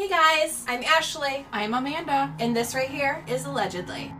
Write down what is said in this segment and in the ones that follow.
Hey guys, I'm Ashley, I'm Amanda. and this right here is Allegedly.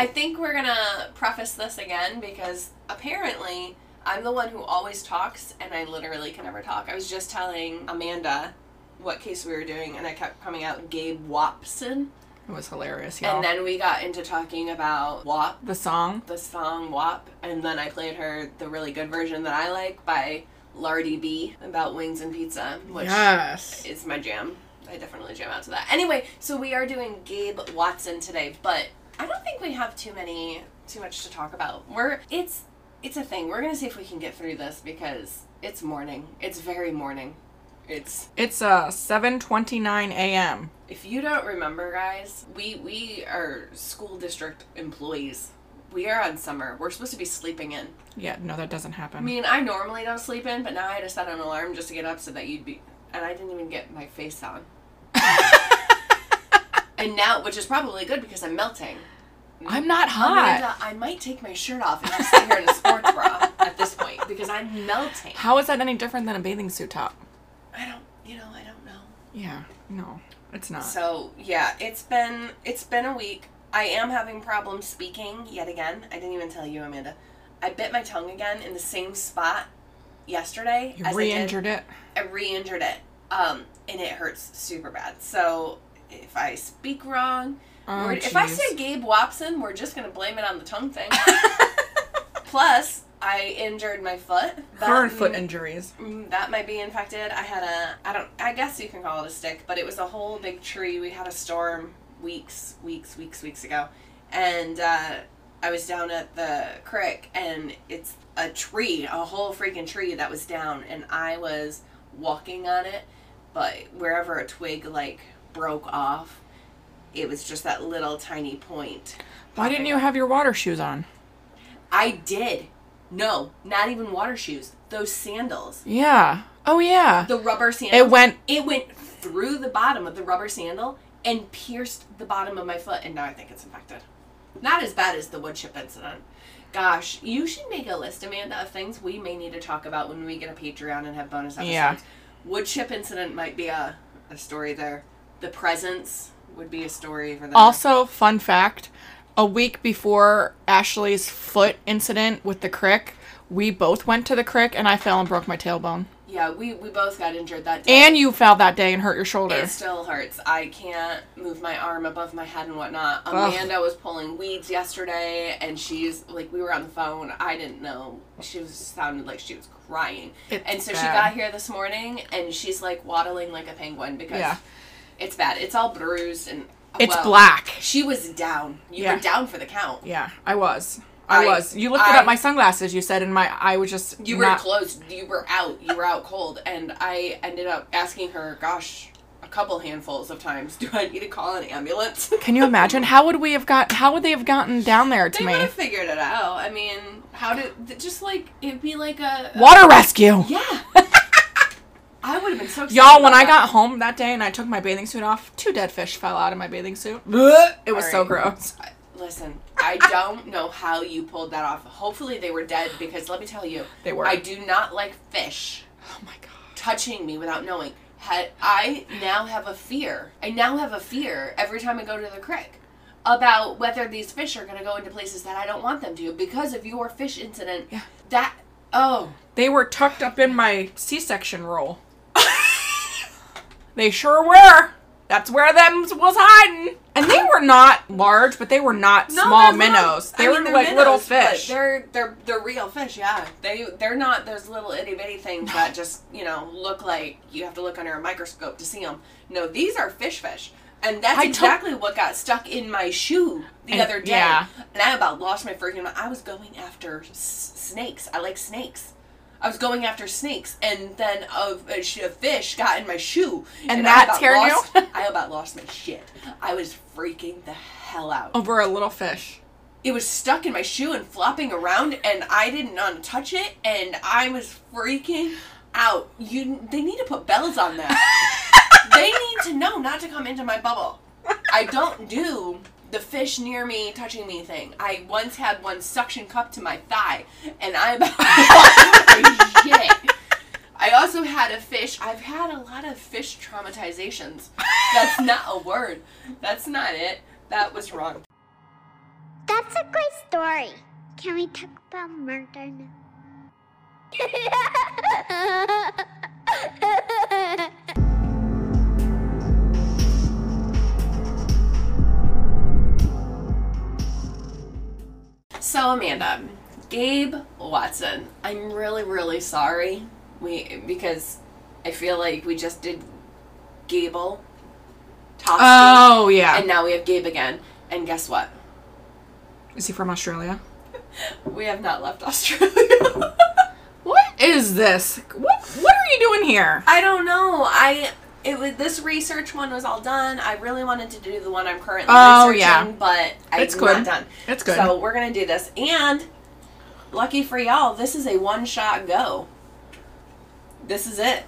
I think we're gonna preface this again because apparently I'm the one who always talks and I literally can never talk. I was just telling Amanda what case we were doing and I kept coming out Gabe Watson. It was hilarious, y'all. And then we got into talking about WAP, the song. the song WAP, and then I played her the really good version that I like by Lardi B about wings and pizza, which yes. is my jam. I definitely jam out to that. Anyway, so we are doing Gabe Watson today, but I don't think we have too many too much to talk about. We're it's it's a thing. We're gonna see if we can get through this because it's morning. It's very morning. It's It's uh 7:29 a.m. if you don't remember, guys, we we are school district employees. We are on summer. We're supposed to be sleeping in. Yeah, no, that doesn't happen. I mean, I normally don't sleep in, but now I had to set an alarm just to get up so that you'd be. And I didn't even get my face on. and now, which is probably good because I'm melting. I'm not hot. Amanda, I might take my shirt off and just sit here in a sports bra at this point because I'm melting. How is that any different than a bathing suit top? I don't, you know, I don't know. Yeah, no, it's not. So yeah, it's been it's been a week. I am having problems speaking yet again. I didn't even tell you, Amanda. I bit my tongue again in the same spot yesterday. you as I did- re-injured it. I re-injured it, um, and it hurts super bad. So if I speak wrong, Oh, we're- if I say Gabe Watson, we're just gonna blame it on the tongue thing. Plus, I injured my foot. That- foot injuries. That might be infected. I had a, I don't, I guess you can call it a stick, but it was a whole big tree. We had a storm weeks, weeks, weeks, weeks ago, and uh, I was down at the creek, and it's a tree, a whole freaking tree that was down, and I was walking on it, but wherever a twig like broke off, it was just that little tiny point. Why didn't you have your water shoes on? I did. No, not even water shoes. Those sandals. Yeah. Oh yeah. The rubber sandals. It went. It went through the bottom of the rubber sandal and pierced the bottom of my foot, and now I think it's infected. Not as bad as the wood chip incident. Gosh, you should make a list, Amanda, of things we may need to talk about when we get a Patreon and have bonus episodes. Yeah. Wood chip incident might be a, a story there. The presents would be a story for that. Also, fun fact: a week before Ashley's foot incident with the crick, we both went to the crick, and I fell and broke my tailbone. yeah, we, we both got injured that day. And you fell that day and hurt your shoulder. It still hurts. I can't move my arm above my head and whatnot. Ugh. Amanda was pulling weeds yesterday, and she's like, we were on the phone. I didn't know. She was sounded like she was crying, It's and so she got here this morning, and she's like waddling like a penguin because Yeah. It's bad. It's all bruised and It's well, black. She was down. You Yeah. were down for the count. Yeah, I was. I, I- was. You lifted I- up my sunglasses. You said, and my I was just You were not- closed. You were out. You were out cold, and I ended up asking her, "Gosh." A couple handfuls of times. Do I need to call an ambulance? Can you imagine? How would we have got? How would they have gotten down there to They me? would have figured it out. I mean, how did just like it'd be like a Water rescue. yeah. I would have been so excited Y'all, when about I that. got home that day and I took my bathing suit off, two dead fish fell out of my bathing suit. It was so gross. I- Listen, I don't know how you pulled that off. Hopefully they were dead because let me tell you, They were. I do not like fish Oh my god. touching me without knowing. Had I now have a fear. I now have a fear every time I go to the creek about whether these fish are going to go into places that I don't want them to because of your fish incident. Yeah. That oh, They were tucked up in my C-section roll. They sure were. That's where them was hiding. And they were not large, but they were not No, small they're little- minnows. They I were mean, they're like little minnows, but fish. They're they're they're real fish. Yeah, they they're not those little itty bitty things that just you know look like you have to look under a microscope to see them. No, these are fish fish. And that's I took- exactly what got stuck in my shoe the And- other day. yeah. And I about lost my freaking mind. I was going after s- snakes. I like snakes. I was going after snakes, and then a, a, uh, a fish got in my shoe, And I that teared you? I about lost my shit. I was freaking the hell out. Over a little fish. it was stuck in my shoe and flopping around and I didn't know how to touch it and I was freaking out. You they need to put bells on that. they need to know not to come into my bubble. I don't do the fish near me touching me thing. I once had one suction cup to my thigh and I about lost my shit. I also had a fish. I've had a lot of fish traumatizations. That's not a word. That's not it. That was wrong. That's a great story. Can we talk about murder now? So Amanda, Gabe Watson, I'm really really sorry. We because I feel like we just did Gable, Tostee, Oh yeah. and now we have Gabe again. And guess what? Is he from Australia? We have not left Australia. What is this? What What are you doing here? I don't know. I it was this research one was all done. I really wanted to do the one I'm currently Oh, researching, yeah. but I'm It's not good. done. It's good. So we're gonna do this, and lucky for y'all, this is a one shot go. This is it.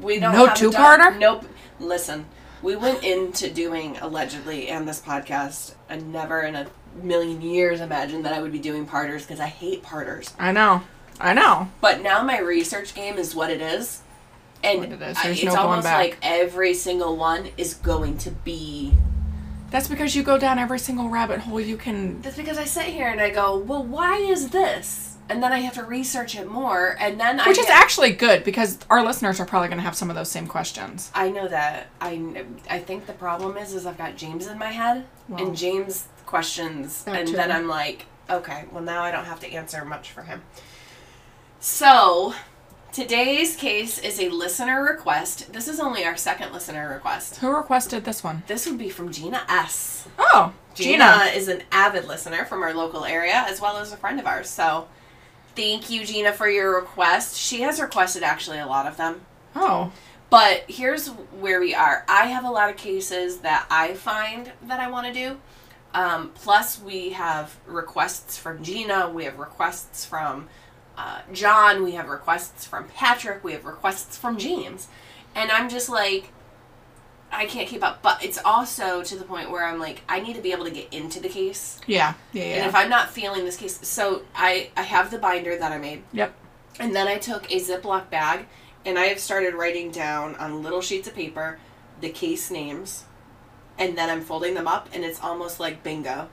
We don't No two-parter? Nope. Listen, we went into doing allegedly and this podcast. I never in a million years imagined that I would be doing parters because I hate parters. I know. I know. But now my research game is what it is. And What it is. I- it's no going almost like every single one is going to be. That's because you go down every single rabbit hole you can. That's because I sit here and I go, well, why is this? And then I have to research it more, and then I Which is get- actually good because our listeners are probably going to have some of those same questions. I know that. I I think the problem is is I've got James in my head, and James questions, that and too. then I'm like, okay, well now I don't have to answer much for him. So, today's case is a listener request. This is only our second listener request. Who requested this one? This would be from Gina S. Oh, Gina, Gina. is an avid listener from our local area as well as a friend of ours. So, thank you, Gina, for your request. She has requested actually a lot of them. Oh, But here's where we are. I have a lot of cases that I find that I want to do. Um, plus, we have requests from Gina. We have requests from uh, John. We have requests from Patrick. We have requests from James. And I'm just like, I can't keep up. But it's also to the point where I'm like, I need to be able to get into the case. yeah, yeah, yeah. And if I'm not feeling this case, so I I have the binder that I made. yep. And then I took a Ziploc bag and I have started writing down on little sheets of paper the case names. And then I'm folding them up and it's almost like bingo.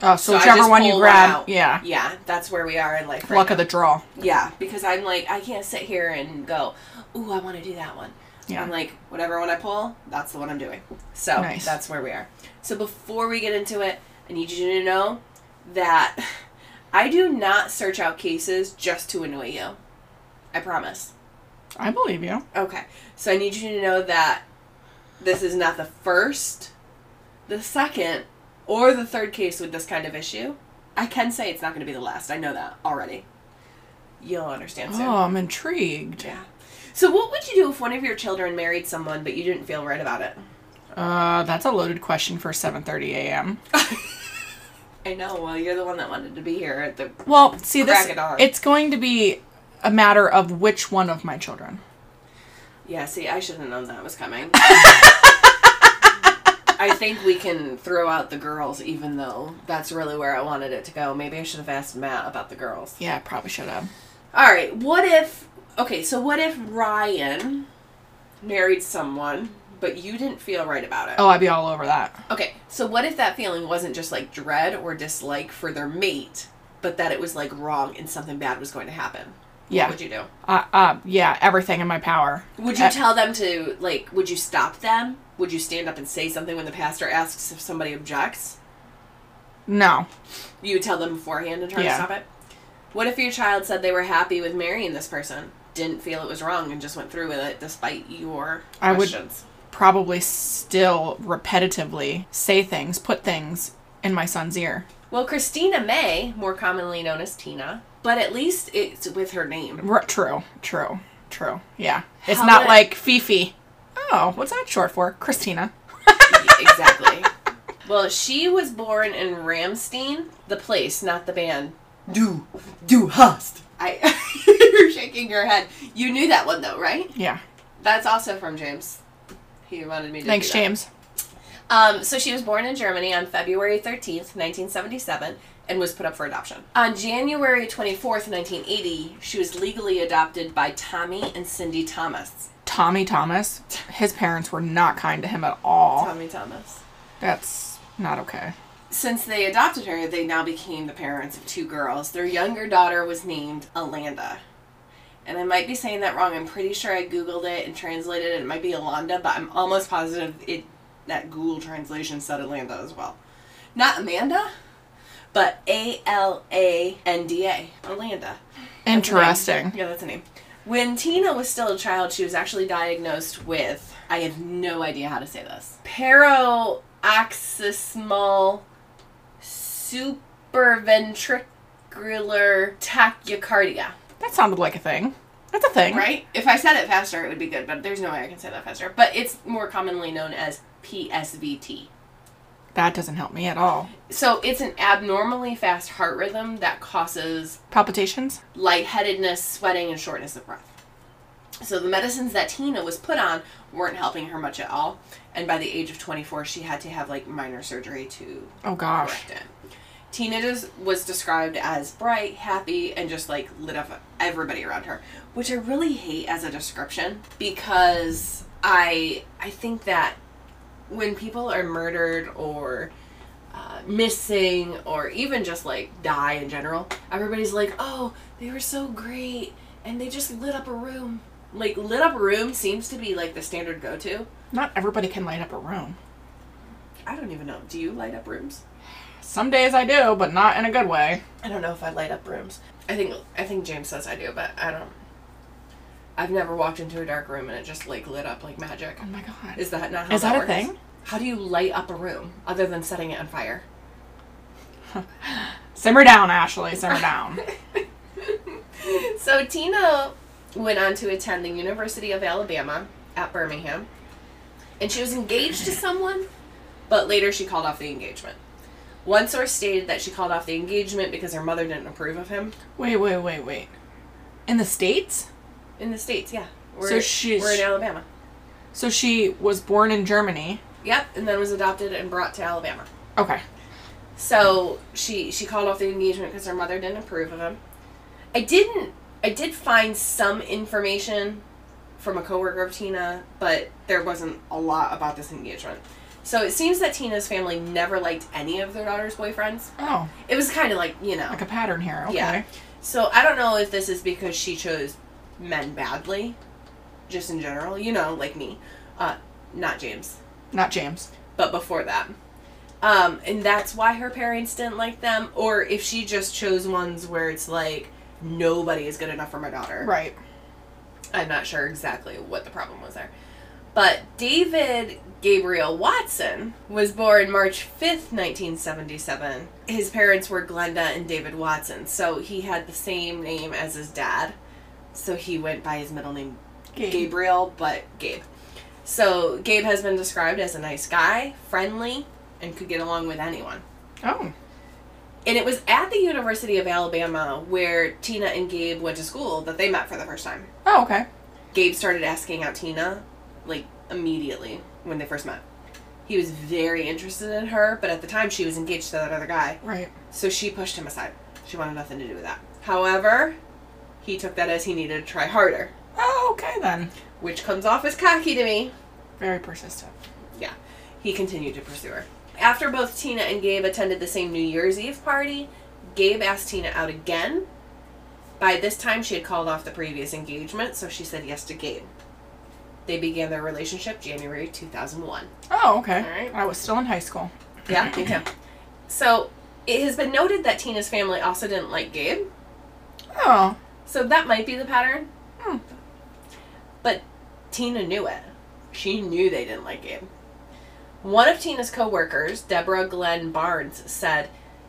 Oh, so, So whichever one you one grab, yeah. Yeah, that's where we are in life. Right Luck now. of the draw. Yeah, because I'm like, I can't sit here and go, ooh, I want to do that one. Yeah. I'm like, whatever one I pull, that's the one I'm doing. So Nice. that's where we are. So before we get into it, I need you to know that I do not search out cases just to annoy you. I promise. I believe you. Okay. So I need you to know that this is not the first, the second, or the third case with this kind of issue. I can say it's not going to be the last. I know that already. You'll understand soon. Oh, I'm intrigued. Yeah. So what would you do if one of your children married someone but you didn't feel right about it? Uh, that's a loaded question for 7:30 a.m. I know. Well, you're the one that wanted to be here at the. Well, see this it's going to be a matter of which one of my children. Yeah. See, I should have known that was coming. I think we can throw out the girls, even though that's really where I wanted it to go. Maybe I should have asked Matt about the girls. Yeah, I probably should have. All right. What if? Okay. So what if Ryan married someone but you didn't feel right about it? Oh, I'd be all over that. Okay, so what if that feeling wasn't just like dread or dislike for their mate, but that it was like wrong and something bad was going to happen? Yeah. What would you do? Uh, uh, yeah, everything in my power. Would you Uh, tell them to like? Would you stop them? Would you stand up and say something when the pastor asks if somebody objects? No. You would tell them beforehand and try Yeah. to stop it. What if your child said they were happy with marrying this person, didn't feel it was wrong, and just went through with it despite your I would- Probably still repetitively say things, put things in my son's ear. Well, Christina Mae, more commonly known as Tina, but at least it's with her name. R- true, true, true. Yeah. It's How not would- like Fifi. Oh, what's that short for? Christina. Exactly. Well, she was born in Ramstein, the place, not the band. Du, du hast. I, you're shaking your head. You knew that one though, right? Yeah. That's also from James. He wanted me to. Thanks, do that. James. Um, so she was born in Germany on February 13th, 1977, and was put up for adoption. On January 24th, 1980, she was legally adopted by Tommy and Cindy Thomas. Tommy Thomas, his parents were not kind to him at all. Tommy Thomas. That's not okay. Since they adopted her, they now became the parents of two girls. Their younger daughter was named Alanda. And I might be saying that wrong. I'm pretty sure I googled it and translated it. It might be Alanda, but I'm almost positive it that Google translation said Alanda as well. Not Amanda, but A L A N D A. Alanda. Interesting. Yeah, that's a name. When Tina was still a child, she was actually diagnosed with, I have no idea how to say this, paroxysmal supraventricular tachycardia. That sounded like a thing. That's a thing. Right? If I said it faster, it would be good, but there's no way I can say that faster. But it's more commonly known as PSVT. That doesn't help me at all. So it's an abnormally fast heart rhythm that causes Palpitations? lightheadedness, sweating, and shortness of breath. So the medicines that Tina was put on weren't helping her much at all. And by the age of 24, she had to have like minor surgery to Oh gosh. correct it. Tina just was described as bright, happy, and just like lit up everybody around her, which I really hate as a description because I I think that when people are murdered or uh, missing or even just like die in general, everybody's like, oh, they were so great and they just lit up a room. Like lit up a room seems to be like the standard go to. Not everybody can light up a room. I don't even know. Do you light up rooms? Some days I do, but not in a good way. I don't know if I light up rooms. I think I think James says I do, but I don't. I've never walked into a dark room and it just like lit up like magic. Oh my god. Is that not how Is that a works? thing? How do you light up a room other than setting it on fire? Simmer down, Ashley. Simmer down. So Tina went on to attend the University of Alabama at Birmingham, and she was engaged to someone, but later she called off the engagement. One source stated that she called off the engagement because her mother didn't approve of him. wait, wait, wait, wait. In the States? In the states, yeah. We're, So she's- we're in Alabama. So she was born in Germany. Yep, and then was adopted and brought to Alabama. Okay. So she she called off the engagement because her mother didn't approve of him. I didn't. I did find some information from a coworker of Tina, but there wasn't a lot about this engagement. So it seems that Tina's family never liked any of their daughter's boyfriends. Oh, It was kind of like you know. like a pattern here. Okay. Yeah. So I don't know if this is because she chose men badly, just in general. You know, like me. Uh, not James Not James. but before that. Um, and that's why her parents didn't like them, or if she just chose ones where it's like nobody is good enough for my daughter. Right. I'm not sure exactly what the problem was there. But David Gabriel Watson was born March 5th, 1977. His parents were Glenda and David Watson, so he had the same name as his dad. So he went by his middle name Gabe. Gabriel, but Gabe. So Gabe has been described as a nice guy, friendly, and could get along with anyone. Oh. And it was at the University of Alabama where Tina and Gabe went to school that they met for the first time. Oh, okay. Gabe started asking out Tina, like, immediately when they first met. He was very interested in her, but at the time she was engaged to that other guy. Right. So she pushed him aside. She wanted nothing to do with that. However, he took that as he needed to try harder, Oh, okay then. which comes off as cocky to me. Very persistent. Yeah, he continued to pursue her. After both Tina and Gabe attended the same New Year's Eve party, Gabe asked Tina out again. By this time, she had called off the previous engagement, so she said yes to Gabe. They began their relationship January 2001. Oh, okay. Alright. I was still in high school. Yeah, me too. So, it has been noted that Tina's family also didn't like Gabe, Oh. So that might be the pattern. Hmm. But Tina knew it. She knew they didn't like Gabe. One of Tina's coworkers, Deborah Glenn Barnes, said,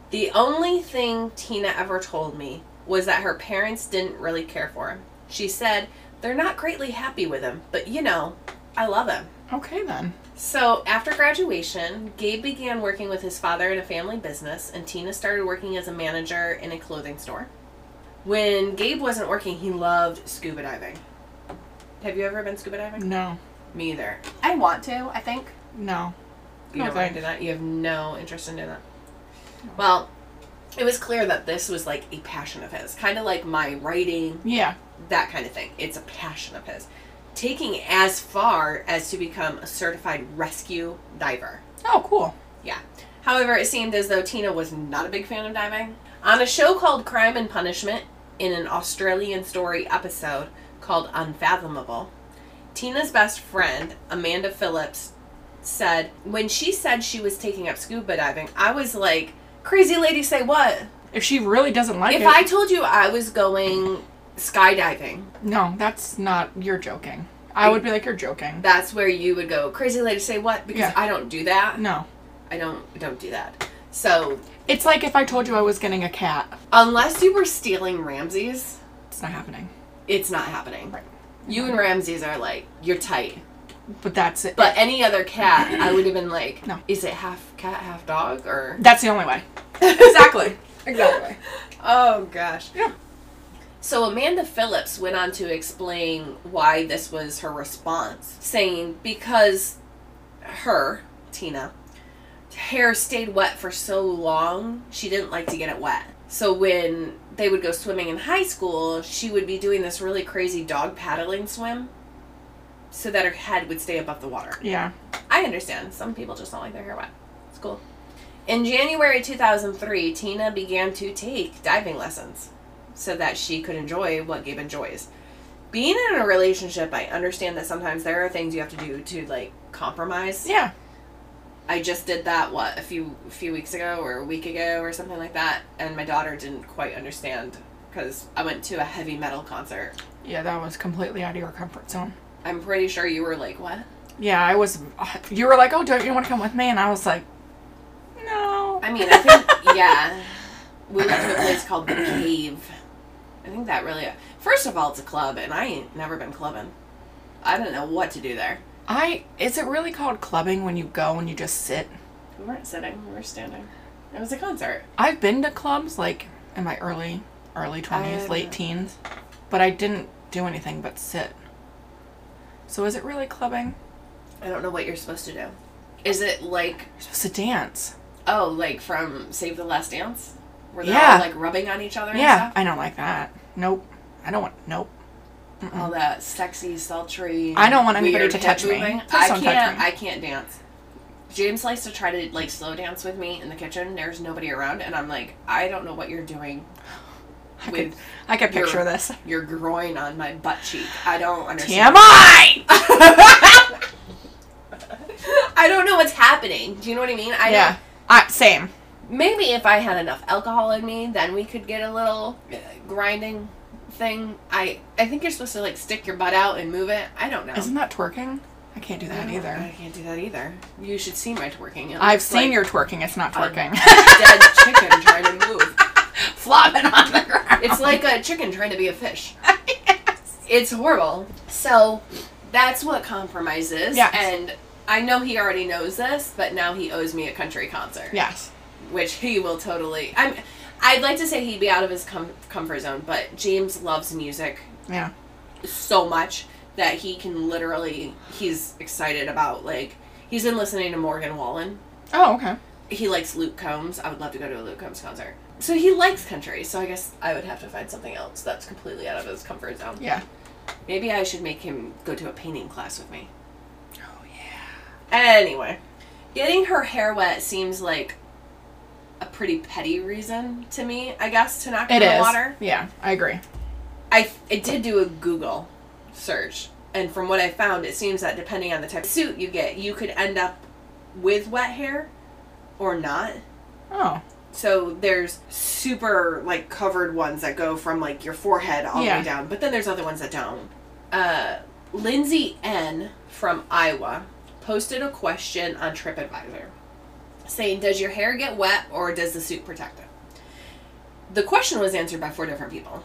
The only thing Tina ever told me was that her parents didn't really care for him. She said, They're not greatly happy with him, but you know, I love him. Okay then. So, after graduation, Gabe began working with his father in a family business, and Tina started working as a manager in a clothing store. When Gabe wasn't working, he loved scuba diving. Have you ever been scuba diving? No. Me either. I want to, I think. No. You No don't want to do that? You have no interest in doing that? Well, it was clear that this was like a passion of his. Kind of like my writing, Yeah. that kind of thing. It's a passion of his. Taking as far as to become a certified rescue diver. Oh, cool. Yeah. However, it seemed as though Tina was not a big fan of diving. On a show called Crime and Punishment, in an Australian story episode called Unfathomable, Tina's best friend, Amanda Phillips, said, When she said she was taking up scuba diving, I was like, Crazy lady, say what? If she really doesn't like it. If it, I told you I was going skydiving, no, that's not. You're joking. I would be like, you're joking. that's where you would go, Crazy lady, say what? Because Yeah. I don't do that. No. I don't don't do that. So It's like if I told you I was getting a cat. unless you were stealing Ramses, It's not happening. it's not happening. Right. You and Ramses are like you're tight. But that's it. But any other cat, I would have been like, No. is it half cat, half dog, or? that's the only way. Exactly. Exactly. Oh gosh. Yeah. So Amanda Phillips went on to explain why this was her response, saying because her Tina hair stayed wet for so long, she didn't like to get it wet. So when they would go swimming in high school, she would be doing this really crazy dog paddling swim so that her head would stay above the water. Yeah. I understand. Some people just don't like their hair wet. It's cool. In January 2003, Tina began to take diving lessons so that she could enjoy what Gabe enjoys. Being in a relationship, I understand that sometimes there are things you have to do to like compromise. Yeah. I just did that what a few a few weeks ago or a week ago or something like that, and my daughter didn't quite understand because I went to a heavy metal concert. Yeah, that was completely out of your comfort zone. I'm pretty sure you were like, "What?" Yeah, I was. Uh, you were like, "Oh, don't you want to come with me?" And I was like, "No." I mean, I think yeah, we went to a place called the Cave. I think that really. First of all, it's a club, and I ain't never been clubbing. I don't know what to do there. I is it really called clubbing when you go and you just sit? We weren't sitting; we were standing. It was a concert. I've been to clubs like in my early early twenties, late teens, but I didn't do anything but sit. So is it really clubbing? I don't know what you're supposed to do. Is it like You're supposed to dance. oh, like from Save the Last Dance, where they're Yeah. all like rubbing on each other? and Yeah, stuff? I don't like that. Nope. I don't want. Nope. All that sexy, sultry. I don't want anybody to touch me. Please I can't. touch me. I can't dance. James likes to try to like slow dance with me in the kitchen. There's nobody around, and I'm like, I don't know what you're doing I with could. I could your- picture this. your groin on my butt cheek. I don't understand. TMI. I don't know what's happening. Do you know what I mean? I yeah. I, same. Maybe if I had enough alcohol in me, then we could get a little uh, grinding thing. I I think you're supposed to like stick your butt out and move it. I don't know. Isn't that twerking? I can't do that either. I can't do that either. You should see my twerking. It I've seen like your twerking. It's not a twerking. dead chicken trying to move. Flopping on the ground. It's like a chicken trying to be a fish. It's horrible. So that's what compromise is. Yes. And I know he already knows this, but now he owes me a country concert. yes. Which he will totally. I'm. I'd like to say he'd be out of his com- comfort zone, but James loves music Yeah. so much that he can literally. He's excited about like he's been listening to Morgan Wallen. Oh, okay. He likes Luke Combs. I would love to go to a Luke Combs concert. So he likes country. So I guess I would have to find something else that's completely out of his comfort zone. Yeah. Maybe I should make him go to a painting class with me. Oh yeah. Anyway, getting her hair wet seems like a pretty petty reason to me, I guess, to not It get in is. the water. Yeah, I agree. I, I did do a Google search, and from what I found, it seems that depending on the type of suit you get, you could end up with wet hair or not. Oh. So there's super like covered ones that go from like your forehead all the way down, but then there's other ones that don't. Uh, Lindsay N from Iowa posted a question on TripAdvisor saying, "Does your hair get wet or does the suit protect it?" The question was answered by four different people.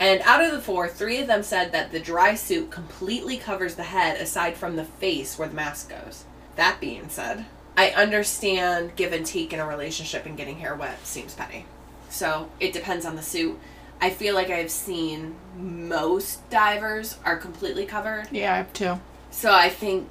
And out of the four, three of them said that the dry suit completely covers the head aside from the face where the mask goes. That being said, I understand give and take in a relationship and getting hair wet seems petty. So it depends on the suit. I feel like I've seen most divers are completely covered. Yeah, I have two. So I think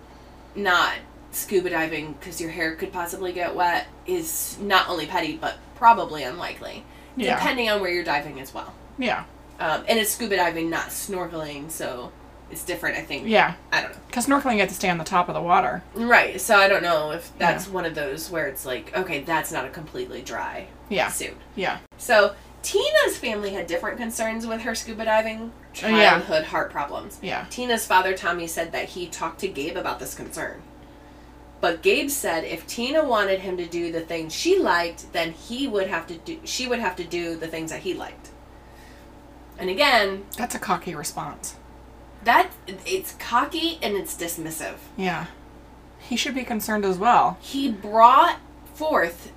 not scuba diving because your hair could possibly get wet is not only petty but probably unlikely, Yeah. depending on where you're diving as well. Yeah. Um, and it's scuba diving, not snorkeling, so it's different. I think. Yeah. I don't know. Because snorkeling, you have to stay on the top of the water. Right. So I don't know if that's one of those where it's like, okay, that's not a completely dry Yeah. suit. Yeah. So Tina's family had different concerns with her scuba diving yeah. childhood heart problems. Yeah. Tina's father, Tommy, said that he talked to Gabe about this concern. But Gabe said if Tina wanted him to do the things she liked, then he would have to do she would have to do the things that he liked. And again, That's a cocky response. that it's cocky and it's dismissive. Yeah. He should be concerned as well. He brought forth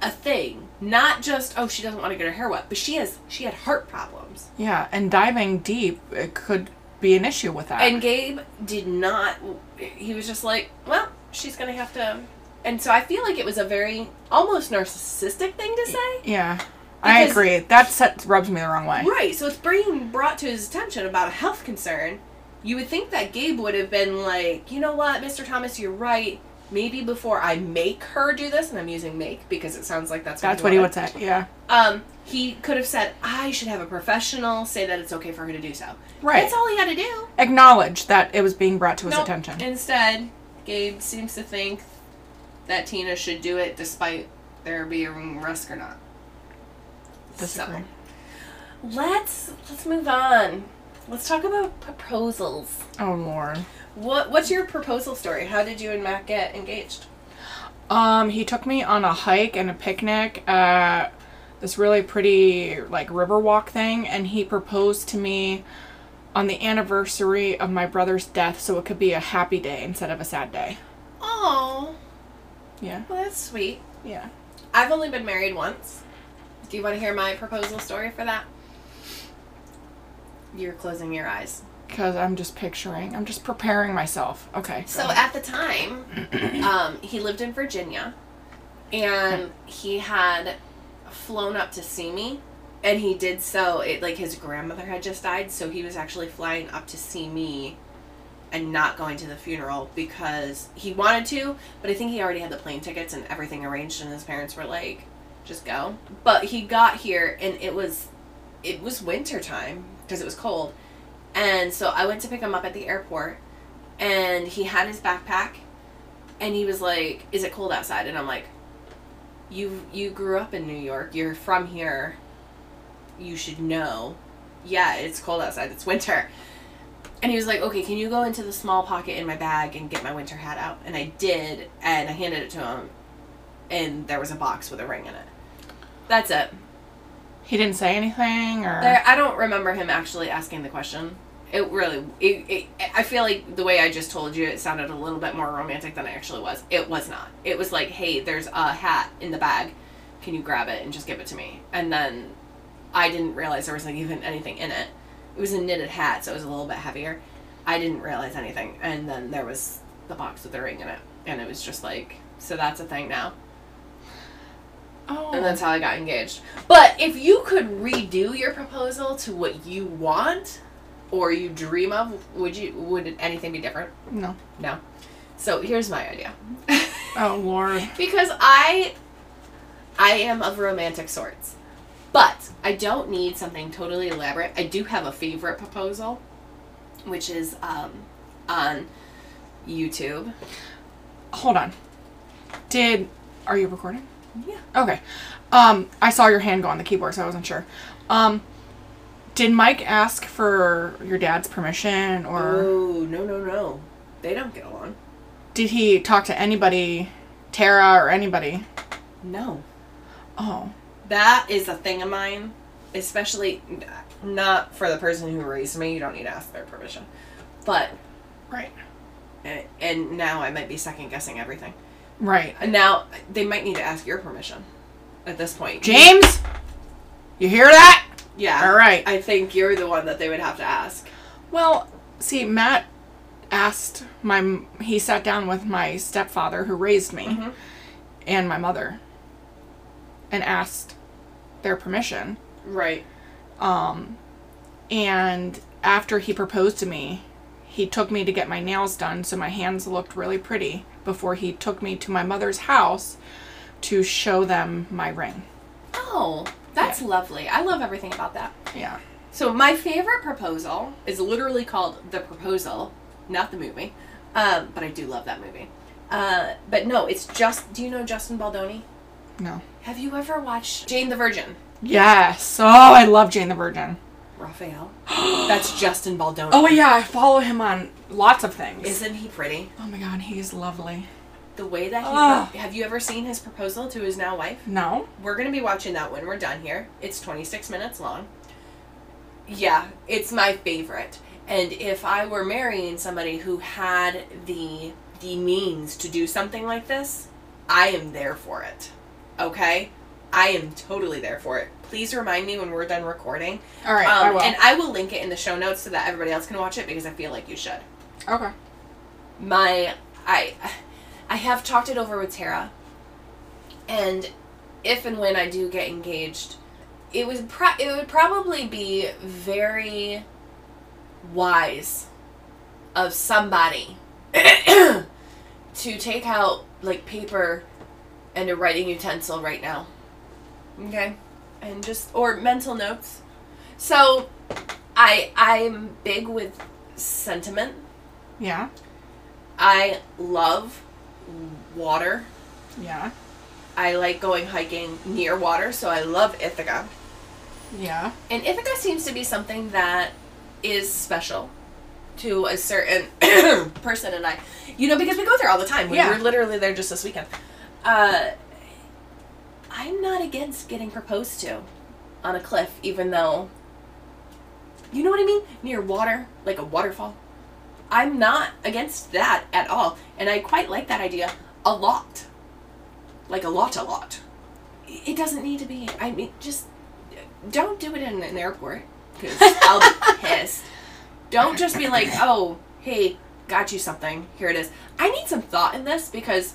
a thing, not just oh she doesn't want to get her hair wet, but she has she had heart problems. Yeah. And diving deep it could be an issue with that. And Gabe did not. He was just like, well, she's gonna have to. And so I feel like it was a very almost narcissistic thing to say. yeah. I agree. That set rubs me the wrong way. Right. So it's being brought to his attention about a health concern. You would think that Gabe would have been like, you know what, Mr. Thomas, you're right. Maybe before I make her do this, and I'm using make because it sounds like that's what That's what he would say. Yeah. Um, he could have said, I should have a professional say that it's okay for her to do so. Right. That's all he had to do. Acknowledge that it was being brought to his Nope. attention. Instead, Gabe seems to think that Tina should do it despite there being risk or not. Disagree. So, let's let's move on. Let's talk about proposals. Oh lord. What what's your proposal story? How did you and Matt get engaged? Um, he took me on a hike and a picnic at this really pretty like river walk thing, and he proposed to me on the anniversary of my brother's death, so it could be a happy day instead of a sad day. Oh, Yeah. well that's sweet. Yeah. I've only been married once. Do you want to hear my proposal story for that? You're closing your eyes. Because I'm just picturing, I'm just preparing myself. Okay. So ahead. at the time, um, he lived in Virginia, and he had flown up to see me, and he did so. It like his grandmother had just died, so he was actually flying up to see me, and not going to the funeral because he wanted to, but I think he already had the plane tickets and everything arranged, and his parents were like, "Just go." But he got here, and it was, it was winter time because it was cold. And so I went to pick him up at the airport, and he had his backpack, and he was like, "Is it cold outside?" And I'm like, "You you grew up in New York. You're from here. You should know. Yeah, it's cold outside. It's winter." And he was like, "Okay, can you go into the small pocket in my bag and get my winter hat out?" And I did, and I handed it to him, and there was a box with a ring in it. That's it. he didn't say anything, or There, I don't remember him actually asking the question. It really, it, it, I feel like the way I just told you, it sounded a little bit more romantic than it actually was. It was not. It was like, hey, there's a hat in the bag. Can you grab it and just give it to me? And then I didn't realize there was like even anything in it. It was a knitted hat, so it was a little bit heavier. I didn't realize anything. And then there was the box with the ring in it. And it was just like, so that's a thing now. oh, And that's oh. how I got engaged. But if you could redo your proposal to what you want or you dream of, would you would anything be different? no. No. So here's my idea. Oh lord. because I I am of romantic sorts. But I don't need something totally elaborate. I do have a favorite proposal, which is um, on YouTube. Hold on. Did are you recording? Yeah. Okay. Um, I saw your hand go on the keyboard, so I wasn't sure. Um, did Mike ask for your dad's permission, or Oh no no no! They don't get along. did he talk to anybody, Tara or anybody? No. Oh, That is a thing of mine, especially not for the person who raised me. You don't need to ask their permission. But right, and- and now I might be second guessing everything. right. And now they might need to ask your permission at this point. James, you hear that? Yeah. All right. I think you're the one that they would have to ask. Well, see, Matt asked my. He sat down with my stepfather who raised me Mm-hmm. and my mother and asked their permission. Right. Um, and after he proposed to me, he took me to get my nails done so my hands looked really pretty before he took me to my mother's house to show them my ring. Oh, that's lovely. I love everything about that. Yeah. So my favorite proposal is literally called The Proposal, not the movie. Um, but I do love that movie. Uh, but no, it's just. Do you know Justin Baldoni? No. Have you ever watched Jane the Virgin? Yes. Oh, I love Jane the Virgin. Raphael. That's Justin Baldoni. Oh yeah, I follow him on lots of things. Isn't he pretty? oh my god, he's lovely. The way that he. Ugh. have you ever seen his proposal to his now wife? No. We're gonna be watching that when we're done here. It's 26 minutes long. Yeah, it's my favorite. And if I were marrying somebody who had the the means to do something like this, I am there for it. Okay? I am totally there for it. Please remind me when we're done recording. All right, I Um, will. and I will link it in the show notes so that everybody else can watch it because I feel like you should. okay. my I I have talked it over with Tara, and if and when I do get engaged, it was pro- it would probably be very wise of somebody to take out like paper and a writing utensil right now. Okay? And just or mental notes. So I I'm big with sentiment. Yeah. I love water. Yeah. I like going hiking near water, so I love Ithaca. Yeah. And Ithaca seems to be something that is special to a certain person and I. You know, because we go there all the time. We Yeah. were literally there just this weekend. Uh, I'm not against getting proposed to on a cliff, even though. You know what I mean? Near water, like a waterfall. I'm not against that at all. And I quite like that idea a lot. Like a lot, a lot. It doesn't need to be. I mean, just don't do it in an airport because I'll be pissed. Don't just be like, oh, hey, got you something. Here it is. I need some thought in this because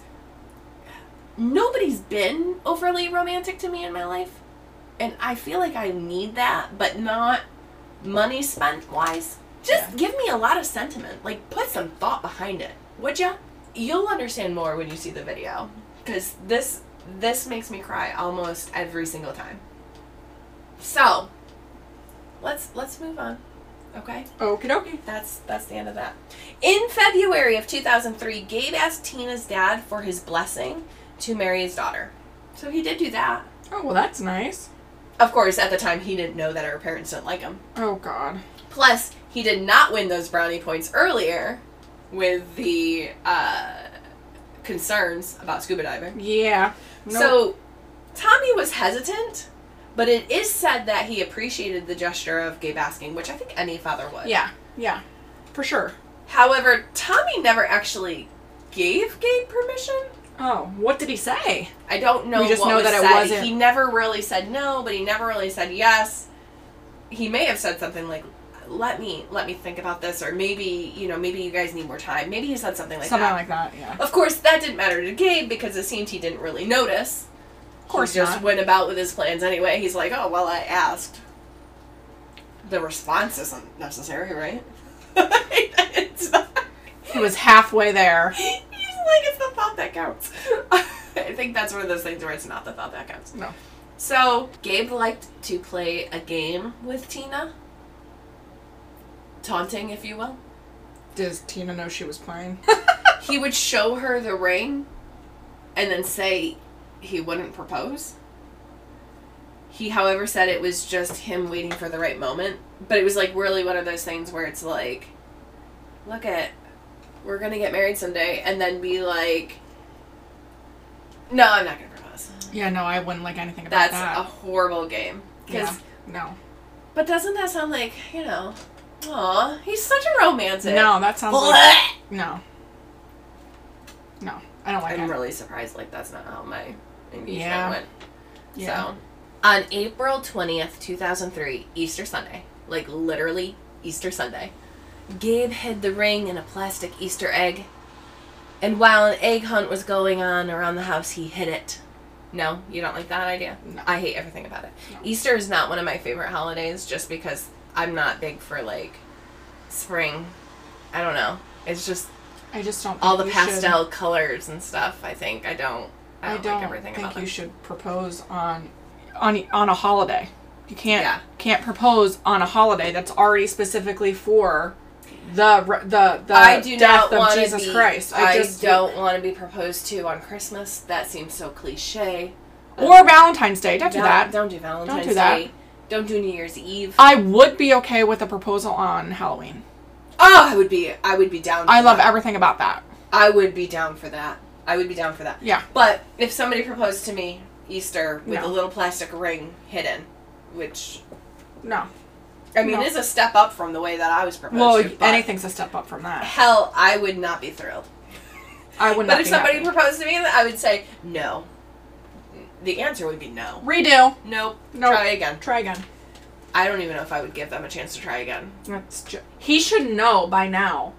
nobody's been overly romantic to me in my life. And I feel like I need that, but not money spent wise. Just Yeah. give me a lot of sentiment. Like, put some thought behind it, would ya? You'll understand more when you see the video. Because this this makes me cry almost every single time. So, let's let's move on. Okay? Okie dokie. That's that's the end of that. In February of 2003, Gabe asked Tina's dad for his blessing to marry his daughter. So he did do that. Oh well, that's nice. Of course, at the time he didn't know that her parents didn't like him. Oh God. Plus, he did not win those brownie points earlier with the uh, concerns about scuba diving. Yeah. No. So, Tommy was hesitant, but it is said that he appreciated the gesture of Gabe asking, which I think any father would. Yeah. Yeah. For sure. However, Tommy never actually gave Gabe permission. Oh, what did he say? I don't know. We just what know that it wasn't- He never really said no, but he never really said yes. He may have said something like, "Let me let me think about this," or maybe you know, maybe you guys need more time. Maybe he said something like Something that. like that. Yeah. Of course, that didn't matter to Gabe because it seemed he didn't really notice. Of course he just not. went about with his plans anyway. He's like, "Oh well, I asked." The response isn't necessary, right? it's not. He was halfway there. Like, it's the thought that counts. I think that's one of those things where it's not the thought that counts. No. So, Gabe liked to play a game with Tina. Taunting, if you will. Does Tina know she was playing? He would show her the ring and then say he wouldn't propose. He, however, said it was just him waiting for the right moment. But it was like really one of those things where it's like, look at, we're gonna get married someday, and then be like, no, I'm not gonna propose. yeah. No, I wouldn't like anything about That's that. That's a horrible game. 'Cause- yeah. No. But doesn't that sound like, you know, aw, he's such a romantic. No, that sounds like no. No, I don't like I'm really surprised like that's not how my engagement Yeah. went. Yeah. So On April 20th, 2003, Easter Sunday, like literally Easter Sunday, Gabe hid the ring in a plastic Easter egg. And while an egg hunt was going on around the house, he hid it. No, you don't like that idea? No. I hate everything about it. No. Easter is not one of my favorite holidays just because I'm not big for like spring. I don't know. It's just I just don't. all the you should- pastel colors and stuff. I think I don't. I I don't, don't like everything think about you them. should propose on on on a holiday. You can't Yeah. can't propose on a holiday that's already specifically for the the the I do death not of Jesus be, Christ. I, just don't want to be proposed to on Christmas. That seems so cliche. or um, Valentine's Day. Don't do that. Don't do Valentine's do that. Day. Don't do New Year's Eve. I would be okay with a proposal on Halloween. oh, I would be. I would be down. For that. I love that. everything about that. I would be down for that. I would be down for that. Yeah. But if somebody proposed to me Easter with No. a little plastic ring hidden, which No. I mean No. is a step up from the way that I was proposed Well, to. anything's a step up from that. Hell, I would not be thrilled. I would not. But if somebody happy. proposed to me, I would say no. The answer would be no. redo, Nope. Nope. Try again. try again. I don't even know if I would give them a chance to try again. That's ju- he should know by now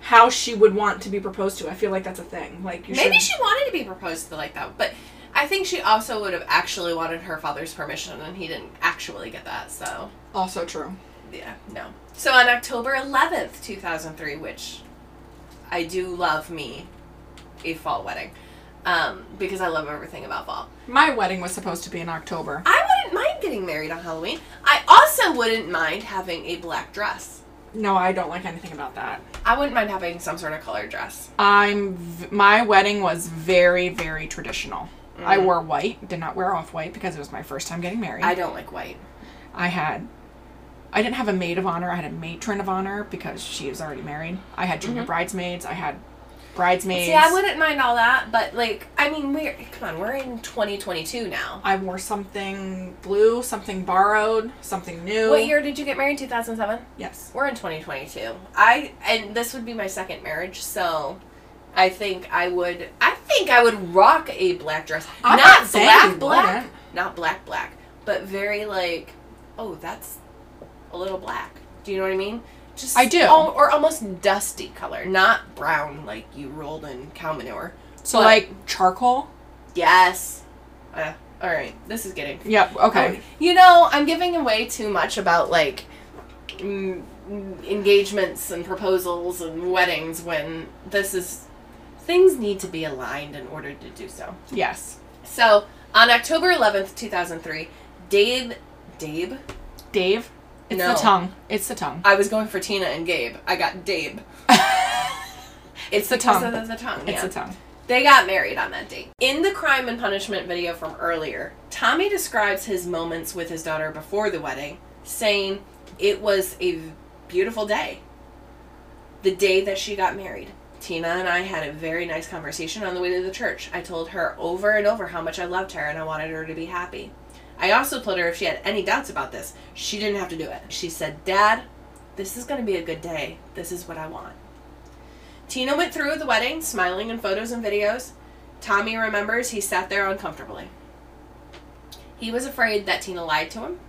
how she would want to be proposed to. I feel like that's a thing. Like you Maybe should, she wanted to be proposed to like that, but I think she also would have actually wanted her father's permission, and he didn't actually get that. So also true. yeah, no. So on October eleventh, two thousand three, which I do love me a fall wedding, um, because I love everything about fall. My wedding was supposed to be in October. I wouldn't mind getting married on Halloween. I also wouldn't mind having a black dress. No, I don't like anything about that. I wouldn't mind having some sort of colored dress. I'm v- my wedding was very very traditional. I Mm. wore white, did not wear off white because it was my first time getting married. I don't like white. I had I didn't have a maid of honor. I had a matron of honor because she was already married. I had junior bridesmaids. I had bridesmaids. Mm-hmm. See, I wouldn't mind all that, but like, I mean, we're come on, we're in 2022 now. I wore something blue, something borrowed, something new. What year did you get married? 2007. Yes. We're in 2022. I and this would be my second marriage, so I think I would. I think I would rock a black dress, I'm not, not black, black, wouldn't. not black, black, but very like, oh, that's a little black. Do you know what I mean? Just I do. al- or almost dusty color, not brown like you rolled in cow manure. So But- like charcoal. Yes. Uh, all right. This is getting. Yep. Okay. You know, I'm giving away too much about like mm, engagements and proposals and weddings when this is things need to be aligned in order to do so. Yes. So on October 11th, 2003, Dave, Dave. Dave. It's No. the tongue. It's the tongue. I was going for Tina and Gabe. I got Dave. It's the tongue. of the tongue. It's yeah. the tongue. They got married on that date. In the crime and punishment video from earlier, Tommy describes his moments with his daughter before the wedding, saying it was a beautiful day. The day that she got married. Tina and I had a very nice conversation on the way to the church. I told her over and over how much I loved her and I wanted her to be happy. I also told her if she had any doubts about this, she didn't have to do it. She said, Dad, this is going to be a good day. This is what I want. Tina went through the wedding, smiling in photos and videos. Tommy remembers he sat there uncomfortably. He was afraid that Tina lied to him.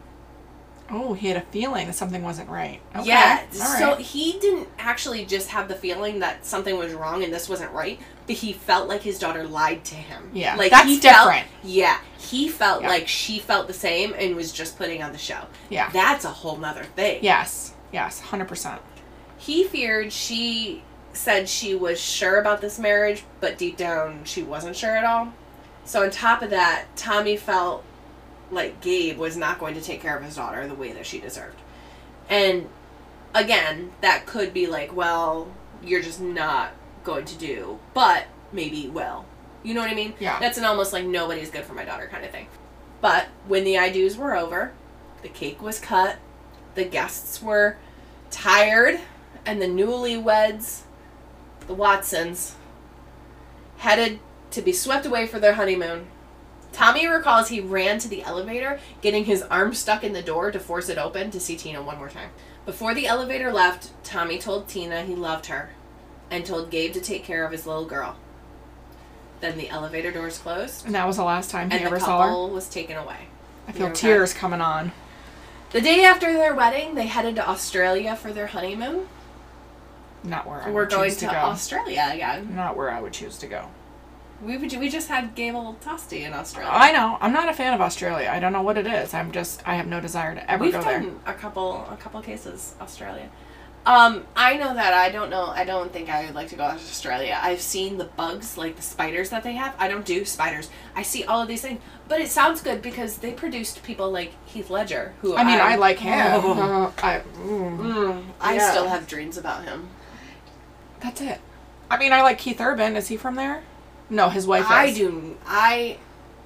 Oh, he had a feeling that something wasn't right. Okay. Yeah, All so he didn't actually just have the feeling that something was wrong and this wasn't right, but he felt like his daughter lied to him. Yeah, like that's he felt- different. yeah, he felt Yeah. like she felt the same and was just putting on the show. Yeah. That's a whole nother thing. Yes. Yes. Hundred percent. He feared she said she was sure about this marriage, but deep down she wasn't sure at all. So on top of that, Tommy felt like Gabe was not going to take care of his daughter the way that she deserved. And again, that could be like, well, you're just not going to do, but maybe will. You know what I mean? Yeah. That's an almost like nobody's good for my daughter kind of thing. But when the I do's were over, the cake was cut, the guests were tired, and the newlyweds, the Watsons, headed to be swept away for their honeymoon. Tommy recalls he ran to the elevator, getting his arm stuck in the door to force it open to see Tina one more time. Before the elevator left, Tommy told Tina he loved her and told Gabe to take care of his little girl. Then the elevator doors closed And that was the last time he and the ever saw her. couple was taken away. I feel tears coming on. The day after their wedding, they headed to Australia for their honeymoon. Not where I We're would going choose to to go. Australia again. Not where I would choose to go. We would- we just had Gable Tostee in Australia. I know. I'm not a fan of Australia. I don't know what it is. I'm just. I have no desire to ever We've go done there. a couple a couple cases Australia. Um, I know that I don't know. I don't think I would like to go to Australia. I've seen the bugs, like the spiders that they have. I don't do spiders. I see all of these things, but it sounds good because they produced people like Heath Ledger, who I mean, I, I like him. Oh. I. mm, Mm, I Yeah. still have dreams about him. that's it. I mean, I like Keith Urban. Is he from there? No, his wife is I is. do. I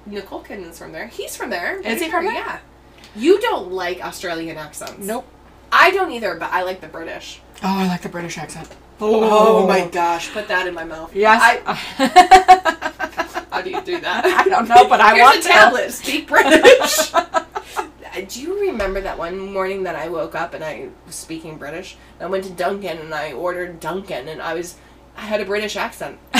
Nicole Kidman's from there. He's from there. Is he from there? Yeah. You don't like Australian accents. Nope. I don't either, but I like the British. Oh, I like the British accent. Oh, oh my gosh! Put that in my mouth. Yes. I, how do you do that? I don't know, but I Here's want a to. tablet. Speak British. do you remember that one morning that I woke up and I was speaking British? I went to Dunkin' and I ordered Dunkin' and I was, I had a British accent.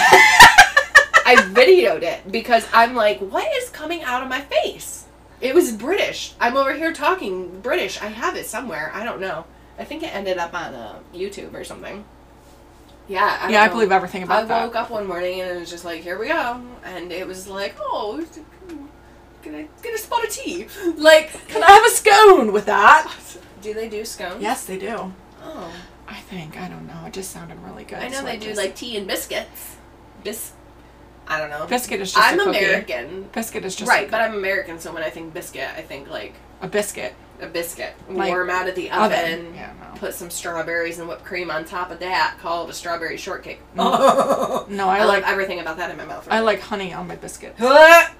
I videoed it because I'm like, what is coming out of my face? It was British. I'm over here talking British. I have it somewhere. I don't know. I think it ended up on uh, YouTube or something. Yeah. I Yeah, I believe everything I about that. I woke up one morning and it was just like, here we go. And it was like, oh, can I get a spot of tea. Like, Can I have a scone with that? do they do scones? Yes, they do. Oh. I think. I don't know. It just sounded really good. I know so they do just- like tea and biscuits. Bis. I don't know. biscuit is just I'm a. American. Biscuit is just a Right, but. I'm American, so when I think biscuit, I think like a biscuit. a biscuit. Like Warm out of the oven. oven. Yeah, no. Put some strawberries and whipped cream on top of that, called a strawberry shortcake. No, I, I, like like everything about that in my mouth. I like honey on my biscuit. I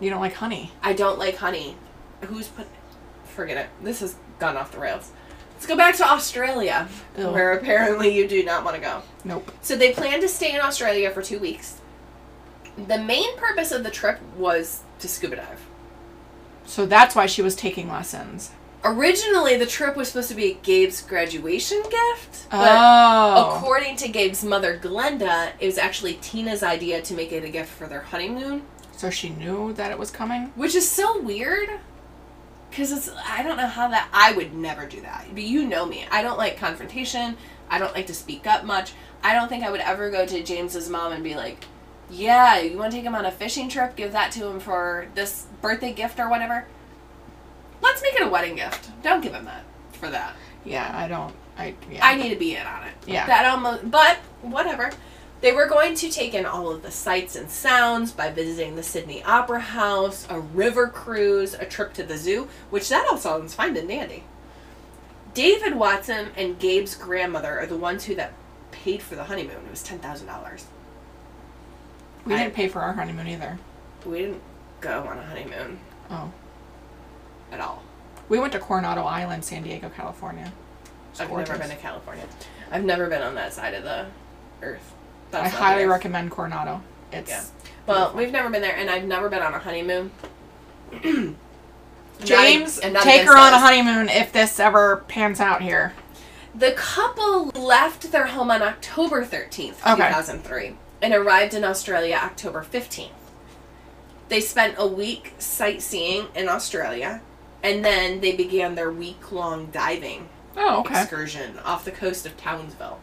You don't like honey? I don't like honey. Who's put? Forget it. This has gone off the rails. Let's go back to Australia, Ew. where apparently you do not want to go. Nope. So they planned to stay in Australia for two weeks. The main purpose of the trip was to scuba dive. So that's why she was taking lessons. Originally, the trip was supposed to be Gabe's graduation gift, but Oh. according to Gabe's mother, Glenda, it was actually Tina's idea to make it a gift for their honeymoon, so she knew that it was coming? which is so weird. Cause it's I don't know how that I would never do that. But you know me. I don't like confrontation. I don't like to speak up much. I don't think I would ever go to James's mom and be like, "Yeah, you want to take him on a fishing trip? Give that to him for this birthday gift or whatever." Let's make it a wedding gift. Don't give him that for that. Yeah, I don't. I yeah. I need to be in on it. Yeah. That almost, but whatever. They were going to take in all of the sights and sounds by visiting the Sydney Opera House, a river cruise, a trip to the zoo, which that all sounds fine and dandy. David Watson and Gabe's grandmother are the ones who that paid for the honeymoon. It was ten thousand dollars. we I- didn't pay for our honeymoon either. We didn't go on a honeymoon Oh. at all. We went to Coronado Island, San Diego, California. I've gorgeous. never been to California. I've never been on that side of the earth. I That's not highly recommend Coronado. It's Yeah. Well, we've never been there, and I've never been on a honeymoon. James, Not- not take her on a honeymoon if this ever pans out here. The couple left their home on October 13th, Okay. 2003, and arrived in Australia October 15th. They spent a week sightseeing in Australia, and then they began their week long diving Oh, okay. excursion off the coast of Townsville.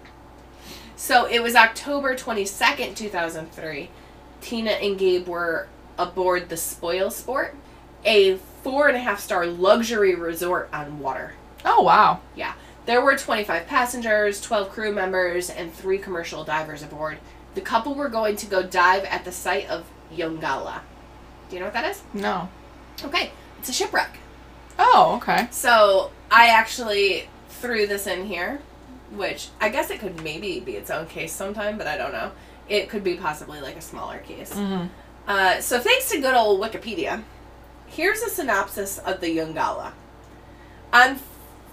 So it was October 22nd, 2003. Tina and Gabe were aboard the Spoilsport, a four and a half star luxury resort on water. Oh, wow. Yeah. There were 25 passengers, 12 crew members, and three commercial divers aboard. The couple were going to go dive at the site of Yongala. Do you know what that is? No. Okay, it's a shipwreck. Oh, okay. So I actually threw this in here, which I guess it could maybe be its own case sometime, but I don't know. It could be possibly like a smaller case. Mm-hmm. Uh, so thanks to good old Wikipedia, here's a synopsis of the Yongala. On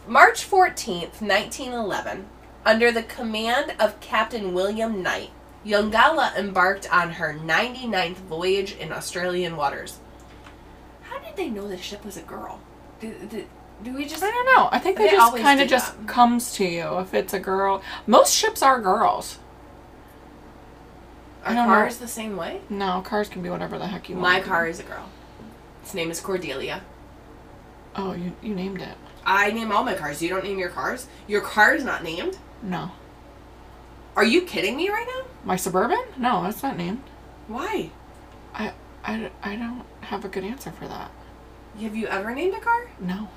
March 14th, 1911, under the command of Captain William Knight, Yongala embarked on her 99th voyage in Australian waters. How did they know the ship was a girl? Do, do, do we just... I don't know. I think they, They just kind of just that. comes to you if it's a girl. Most ships are girls. Are I don't know. cars the same way? No, cars can be whatever the heck you My want. My car is a girl. Its name is Cordelia. Oh, you, you named it. I name all my cars. You don't name your cars? Your car is not named? No. Are you kidding me right now? My Suburban? No, that's not named. Why? I, I, I don't have a good answer for that. Have you ever named a car? No.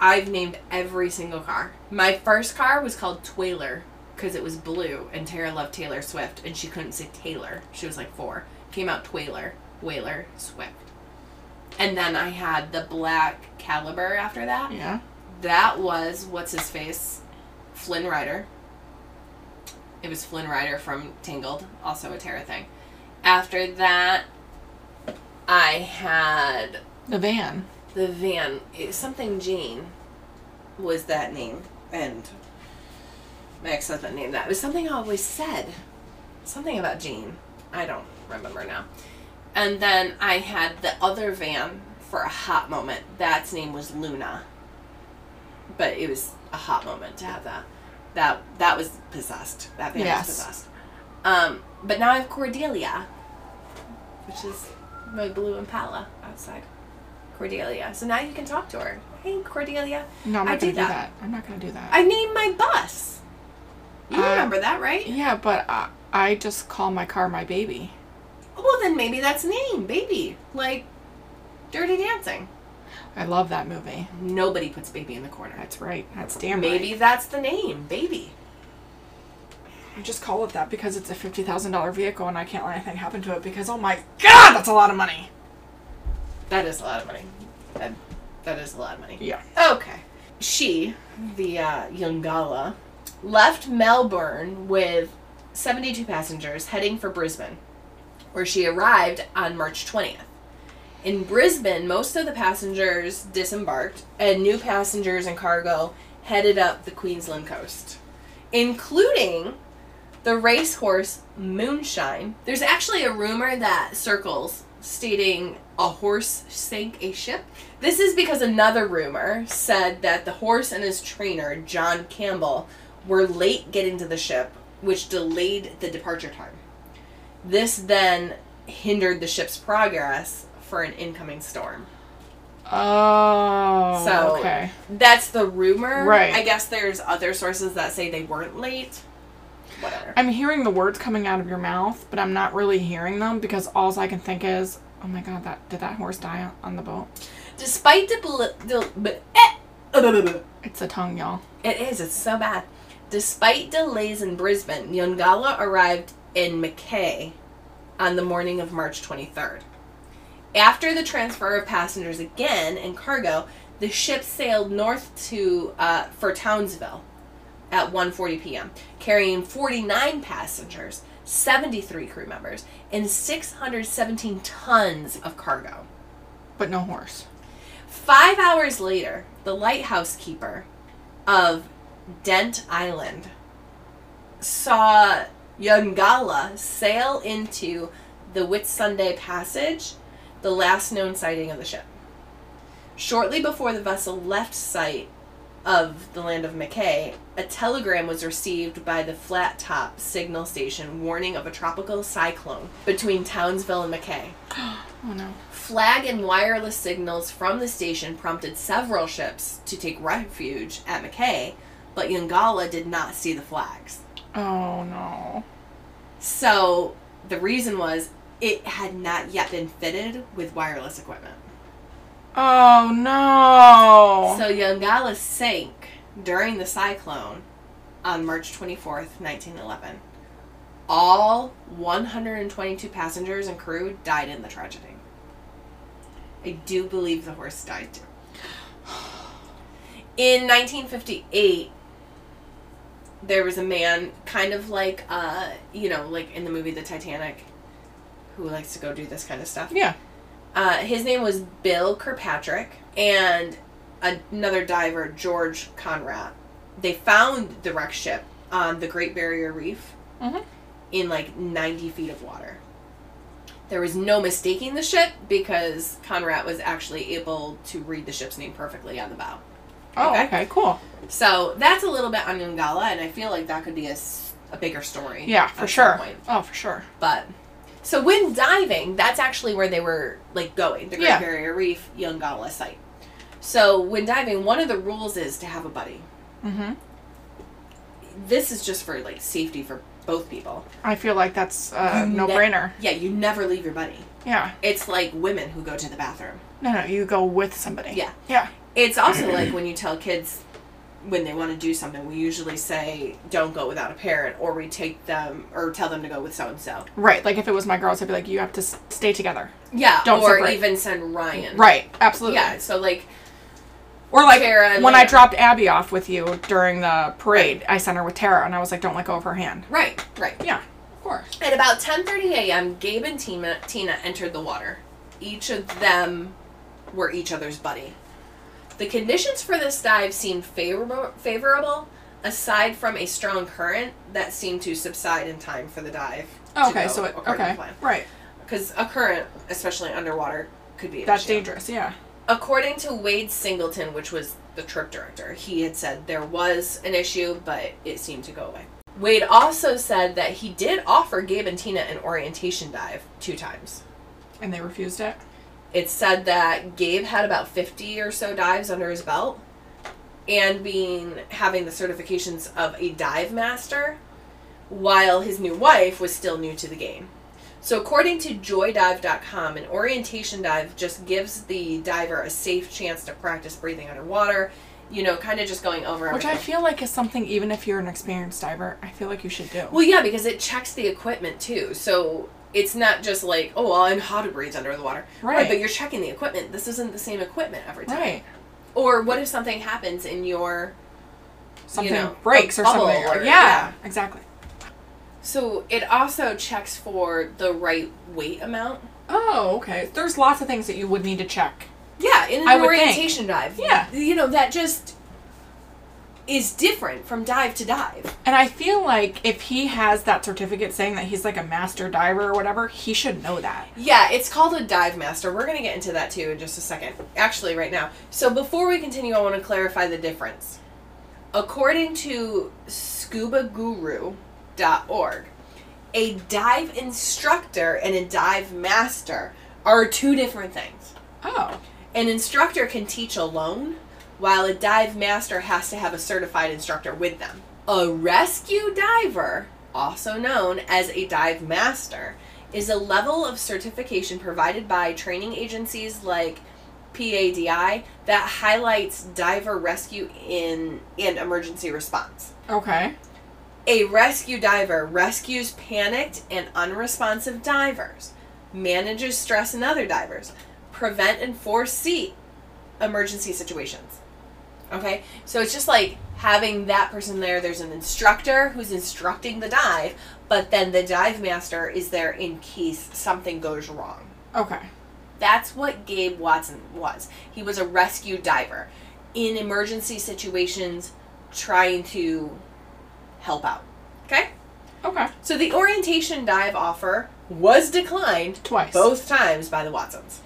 I've named every single car. My first car was called Twaler because it was blue, and Tara loved Taylor Swift, and she couldn't say Taylor. She was like four. Came out Twaler, Whaler, Swift. And then I had the black Caliber after that. Yeah. That was what's his face, Flynn Rider. It was Flynn Rider from Tangled, also a Tara thing. After that, I had The van. The van it- something Jean was that name and my ex-husband named that it was something I always said. Something about Jean I don't remember now. And then I had the other van for a hot moment. That's name was Luna. But it was a hot moment to have that. That that was possessed. That van Yes. was possessed. Um but now I have Cordelia which is my blue Impala outside Cordelia. So now you can talk to her. Hey, Cordelia. No, I'm not do gonna do that. that. I'm not gonna do that. I named my bus. You Uh, remember that, right? yeah, but I, I just call my car my baby. Well, then maybe that's name, baby. Like Dirty Dancing. I love that movie. Nobody puts baby in the corner. That's right. That's damn Maybe right. that's the name, baby. I just call it that because it's a fifty thousand dollar vehicle and I can't let anything happen to it because oh my god, that's a lot of money. That is a lot of money. That, that is a lot of money. Yeah. Okay. She, the uh, Yongala, left Melbourne with 72 passengers heading for Brisbane, where she arrived on March 20th. In Brisbane, most of the passengers disembarked, and new passengers and cargo headed up the Queensland coast, including the racehorse Moonshine. There's actually a rumor that circles stating a horse sank a ship. This is because another rumor said that the horse and his trainer, John Campbell, were late getting to the ship, which delayed the departure time. This then hindered the ship's progress for an incoming storm. Oh. So okay. that's the rumor. Right. I guess there's other sources that say they weren't late. Whatever. I'm hearing the words coming out of your mouth, but I'm not really hearing them because all I can think is, oh my god, that did that horse die on- on the boat? Despite the, the, but, eh, uh, blah, blah, blah. It's a tongue, y'all. It is. It's so bad. Despite delays in Brisbane, Yongala arrived in Mackay on the morning of March 23rd. After the transfer of passengers again and cargo, the ship sailed north to uh, for Townsville at 1:40 p.m., carrying 49 passengers, 73 crew members, and 617 tons of cargo. But no horse. Five hours later, the lighthouse keeper of Dent Island saw Yongala sail into the Whitsunday Passage, the last known sighting of the ship. Shortly before the vessel left sight of the land of Mackay, a telegram was received by the flat top signal station warning of a tropical cyclone between Townsville and Mackay. Oh no. Flag and wireless signals from the station prompted several ships to take refuge at Mackay, but Yongala did not see the flags. Oh no. So the reason was it had not yet been fitted with wireless equipment. Oh no. So Yongala sank during the cyclone on March 24th, 1911. All 122 passengers and crew died in the tragedy. I do believe the horse died too. In 1958, there was a man, kind of like, uh, you know, like in the movie The Titanic, who likes to go do this kind of stuff. yeah. Uh, his name was Bill Kirkpatrick, and another diver, George Conrad. They found the wrecked ship on the Great Barrier Reef Mhm. in like 90 feet of water. There was no mistaking the ship because Conrad was actually able to read the ship's name perfectly on the bow. Oh, Okay. okay. Cool. So that's a little bit on Yongala, and I feel like that could be a bigger story. Yeah, for sure. Oh, for sure. But So when diving, that's actually where they were like going, the Great Yeah. Barrier Reef, Yongala site. So when diving, one of the rules is to have a buddy. Mm-hmm. This is just for like safety for both people. I feel like that's a You no ne- brainer. Yeah, you never leave your buddy. Yeah. It's like women who go to the bathroom. No, no, you go with somebody. Yeah. Yeah. It's also like when you tell kids when they want to do something, we usually say don't go without a parent, or we take them or tell them to go with so and so. Right. Like if it was my girls, I'd be like, you have to s- stay together. Yeah, Don't or separate. even send Ryan. Right. Absolutely. Yeah. So like Or like Tara when I dropped Abby off with you during the parade, I sent her with Tara, and I was like, don't let go of her hand. right, right. Yeah. Of course. At about 10:30 a.m., Gabe and Tina, Tina entered the water. Each of them were each other's buddy. The conditions for this dive seemed favorable, favorable, aside from a strong current that seemed to subside in time for the dive. Okay. So it. Okay. Right. Because a current, especially underwater, could be an That's issue. dangerous. Yeah. According to Wade Singleton, which was the trip director, he had said there was an issue, but it seemed to go away. Wade also said that he did offer Gabe and Tina an orientation dive two times. And they refused it. It said that Gabe had about 50 or so dives under his belt and being having the certifications of a dive master while his new wife was still new to the game. So according to joydive.com, an orientation dive just gives the diver a safe chance to practice breathing underwater, you know, kind of just going over Which. I feel like is something, even if you're an experienced diver, I feel like you should do. Well, yeah, because it checks the equipment too. So it's not just like, oh, well, I know how to breathe under the water. Right. But you're checking the equipment. This isn't the same equipment every time. right. Or what if something happens in your. Something know, breaks or something. or- yeah, yeah. Exactly. So it also checks for the right weight amount. Oh, okay. There's lots of things that you would need to check. Yeah, in an I orientation dive. Yeah. You know, that just is different from dive to dive. And I feel like if he has that certificate saying that he's like a master diver or whatever, he should know that. Yeah, it's called a dive master. We're going to get into that too in just a second. Actually, right now. So before we continue, I want to clarify the difference. According to scubaguru.org, a dive instructor and a dive master are two different things. Oh. An instructor can teach alone, while a dive master has to have a certified instructor with them. A rescue diver, also known as a dive master, is a level of certification provided by training agencies like PADI that highlights diver rescue in and emergency response. Okay. A rescue diver rescues panicked and unresponsive divers, manages stress in other divers, prevent and foresee emergency situations. Okay? So it's just like having that person there. There's an instructor who's instructing the dive, but then the dive master is there in case something goes wrong. Okay. That's what Gabe Watson was. He was a rescue diver in emergency situations trying to help out. Okay? Okay. So the orientation dive offer was declined Twice. both times by the Watsons.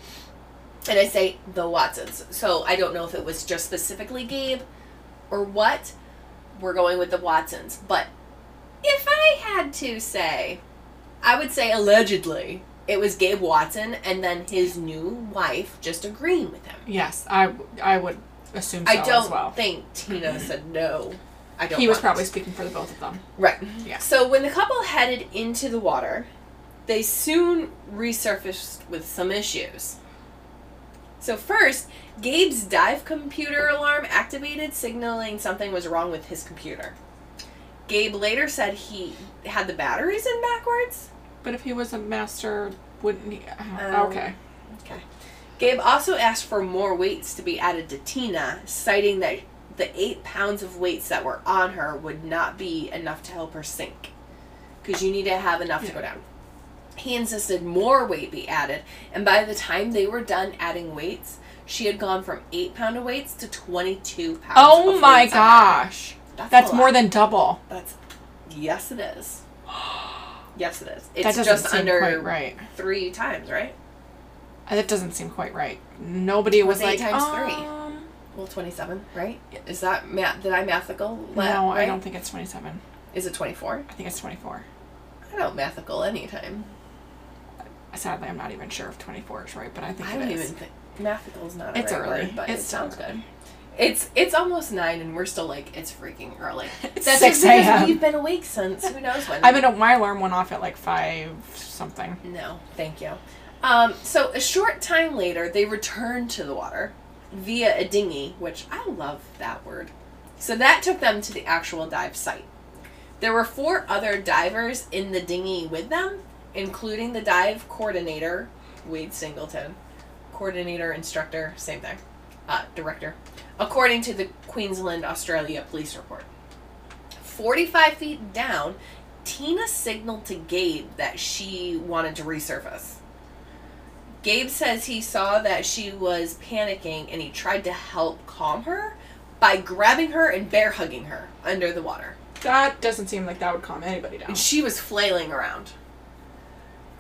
And I say the Watsons. So I don't know if it was just specifically Gabe or what. We're going with the Watsons. But if I had to say, I would say allegedly it was Gabe Watson and then his new wife just agreeing with him. Yes, I I would assume so I don't as well. think Tina mm-hmm. said no. I don't He was probably it. speaking for the both of them. Right. Yeah. So when the couple headed into the water, they soon resurfaced with some issues. So first, Gabe's dive computer alarm activated, signaling something was wrong with his computer. Gabe later said he had the batteries in backwards. But if he was a master, wouldn't he? uh, Um, okay. Okay. Gabe also asked for more weights to be added to Tina, citing that the eight pounds of weights that were on her would not be enough to help her sink. Because you need to have enough to go down. He insisted more weight be added, and by the time they were done adding weights, she had gone from eight pound of weights to 22 pounds. Oh of my weights on her. gosh. That's, That's more lot. than double. That's. Yes, it is. Yes, it is. that It's doesn't just seem under quite right. three times, right? Uh, That doesn't seem quite right. Nobody was like times three? um, Well, 27, right? Is that math? Did I mathical? No, I don't think it's twenty-seven. Is it 24? I think it's twenty-four. I don't mathical anytime. Sadly, I'm not even sure if 24 is right, but I think I it don't is. even think mathical's not. A It's right early. word, but It's it sounds good. It's it's almost nine, and we're still like it's freaking early. It's That's 6 just because a.m.. We've been awake since who knows when. I've been. My alarm went off at like five something. No, thank you. Um, so a short time later, they returned to the water via a dinghy, which I love that word. So that took them to the actual dive site. There were four other divers in the dinghy with them, including the dive coordinator, Wade Singleton, coordinator, instructor, same thing, uh, director, according to the Queensland, Australia police report. 45 feet down, Tina signaled to Gabe that she wanted to resurface. Gabe says he saw that she was panicking and he tried to help calm her by grabbing her and bear hugging her under the water. That doesn't seem like that would calm anybody down. And she was flailing around.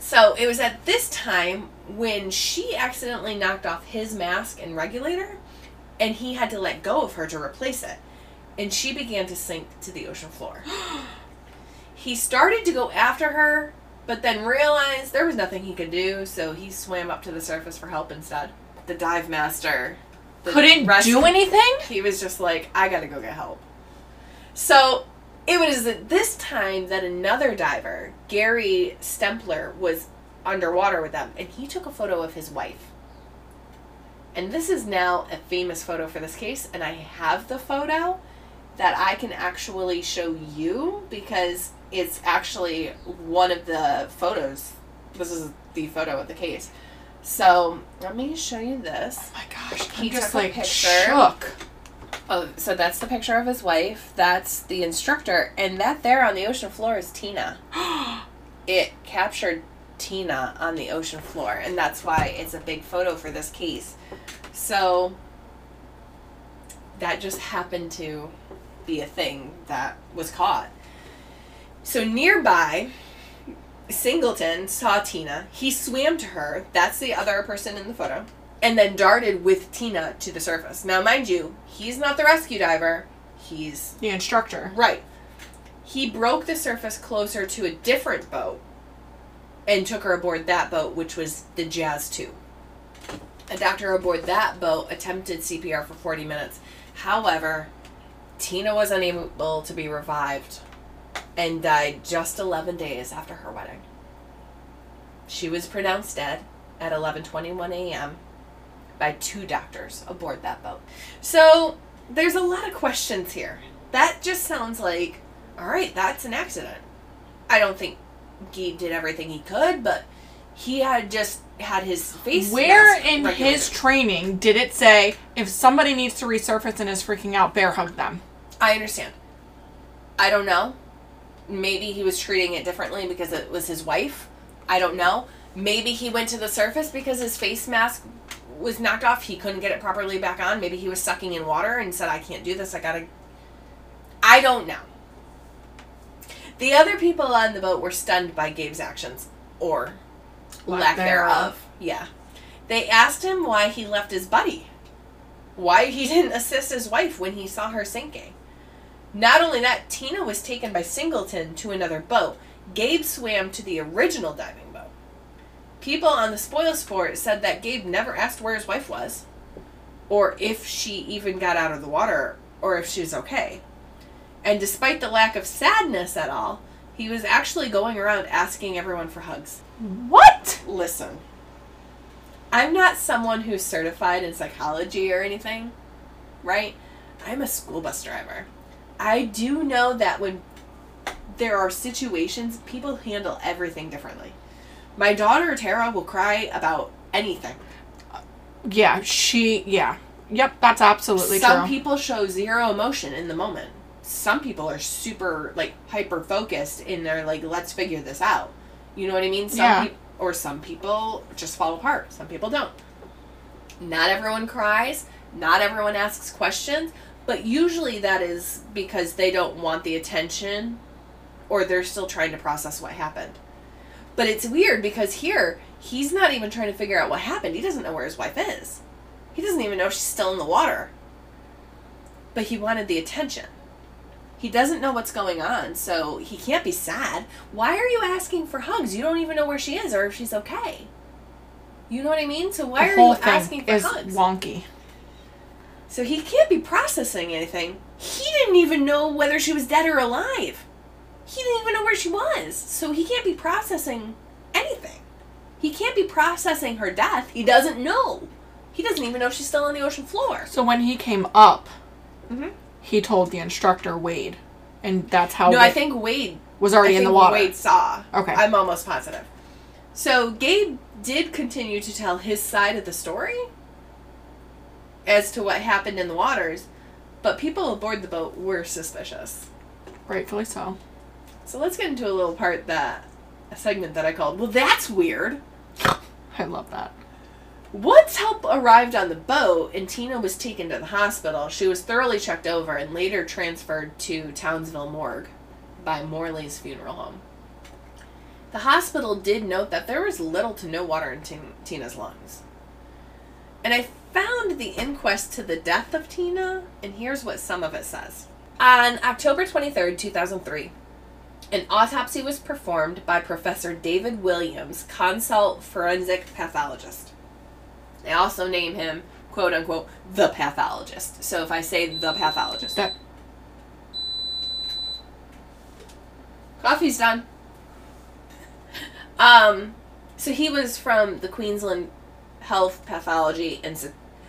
So it was at this time when she accidentally knocked off his mask and regulator, and he had to let go of her to replace it. And she began to sink to the ocean floor. he started to go after her, but then realized there was nothing he could do, so he swam up to the surface for help instead. The dive master the Couldn't rescue- do anything. he was just like, I gotta go get help. So it was at this time that another diver, Gary Stempler, was underwater with them, and he took a photo of his wife. And this is now a famous photo for this case, and I have the photo that I can actually show you because it's actually one of the photos. This is the photo of the case. So let me show you this. Oh my gosh, He I'm just like picture. shook. Oh, so that's the picture of his wife. That's the instructor, and that there on the ocean floor is Tina. it captured Tina on the ocean floor, and that's why it's a big photo for this case. So that just happened to be a thing that was caught. So nearby, Singleton saw Tina. He swam to her. That's the other person in the photo. And then darted with Tina to the surface. Now, mind you, he's not the rescue diver. He's The instructor. Right. He broke the surface closer to a different boat and took her aboard that boat, which was the Jazz 2. A doctor aboard that boat attempted CPR for 40 minutes. However, Tina was unable to be revived and died just 11 days after her wedding. She was pronounced dead at 11:21 a.m. by two doctors aboard that boat. So, there's a lot of questions here. That just sounds like, all right, that's an accident. I don't think Gabe did everything he could, but he had just had his face. Where in regulated. his training did it say if somebody needs to resurface and is freaking out, bear hug them? I understand. I don't know. Maybe he was treating it differently because it was his wife. I don't know. Maybe he went to the surface because his face mask was knocked off. He couldn't get it properly back on. Maybe he was sucking in water and said, I can't do this. I gotta. I don't know. The other people on the boat were stunned by Gabe's actions, or Lack lack, thereof. thereof. Yeah. They asked him why he left his buddy. Why he didn't assist his wife when he saw her sinking. Not only that, Tina was taken by Singleton to another boat. Gabe swam to the original diving. People on the Spoilsport said that Gabe never asked where his wife was, or if she even got out of the water, or if she was okay. And despite the lack of sadness at all, he was actually going around asking everyone for hugs. What? Listen, I'm not someone who's certified in psychology or anything, right? I'm a school bus driver. I do know that when there are situations, people handle everything differently. My daughter Tara will cry about anything. Yeah, she. Yeah. Yep, that's absolutely true. Some true. people show zero emotion in the moment. Some people are super like hyper focused in their like let's figure this out. You know what I mean? Some Yeah. peop- or some people just fall apart. Some people don't. Not everyone cries, not everyone asks questions, but usually that is because they don't want the attention or they're still trying to process what happened. But it's weird because here he's not even trying to figure out what happened. He doesn't know where his wife is. He doesn't even know if she's still in the water. But he wanted the attention. He doesn't know what's going on, so he can't be sad. Why are you asking for hugs? You don't even know where she is or if she's okay. You know what I mean? So why the are you asking for is hugs? wonky. So he can't be processing anything. He didn't even know whether she was dead or alive. He didn't even know where she was. So he can't be processing anything. He can't be processing her death. He doesn't know. He doesn't even know she's still on the ocean floor. So when he came up, Mhm. he told the instructor Wade, and that's how No, Wade I think Wade was already in the water. Wade saw. Okay. I'm almost positive. So Gabe did continue to tell his side of the story as to what happened in the waters, but people aboard the boat were suspicious. Rightfully so. So let's get into a little part that a segment that I called Well that's weird. I love that. Once help arrived on the boat and Tina was taken to the hospital, she was thoroughly checked over and later transferred to Townsville Morgue by Morley's funeral home. The hospital did note that there was little to no water in Tin- Tina's lungs. And I found the inquest to the death of Tina, and here's what some of it says. On October 23rd, 2003, an autopsy was performed by Professor David Williams, consult forensic pathologist. They also name him, quote unquote, the pathologist. So if I say the pathologist, That coffee's done. Um, so he was from the Queensland Health Pathology and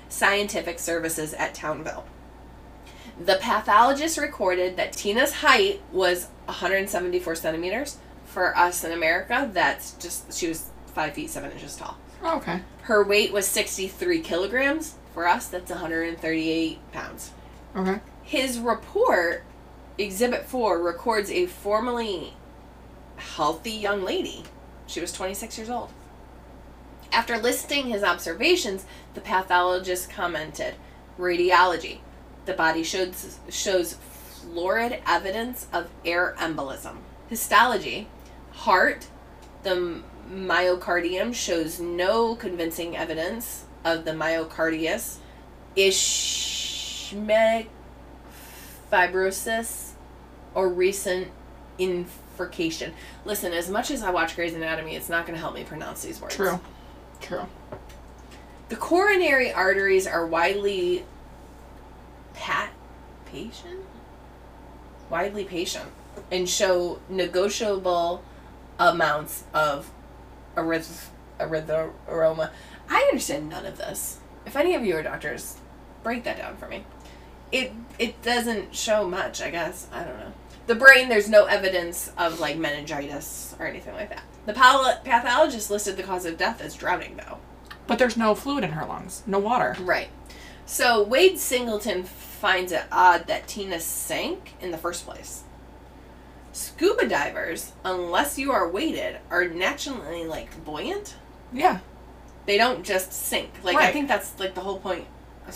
Scientific Services at Townsville. The pathologist recorded that Tina's height was 174 centimeters. For us in America, that's just, she was 5 feet 7 inches tall. oh, okay. Her weight was 63 kilograms. For us, that's 138 pounds. Okay. His report, Exhibit 4, records a formerly healthy young lady. She was 26 years old. After listing his observations, the pathologist commented Radiology. The body shows, shows florid evidence of air embolism. Histology. Heart. The myocardium shows no convincing evidence of the myocardius. Ischemic fibrosis or recent infiltration. Listen, as much as I watch Grey's Anatomy, it's not going to help me pronounce these words. True. True. The coronary arteries are widely pat patient, widely patient, and show negotiable amounts of arith- aroma. I understand none of this. If any of you are doctors, break that down for me. It it doesn't show much, I guess. I don't know. The brain, there's no evidence of like meningitis or anything like that. The pal- pathologist listed the cause of death as drowning, though. But there's no fluid in her lungs. No water. Right. So Wade Singleton finds it odd that Tina sank in the first place. Scuba divers, unless you are weighted, are naturally like buoyant. Yeah. They don't just sink. Like I think that's like the whole point.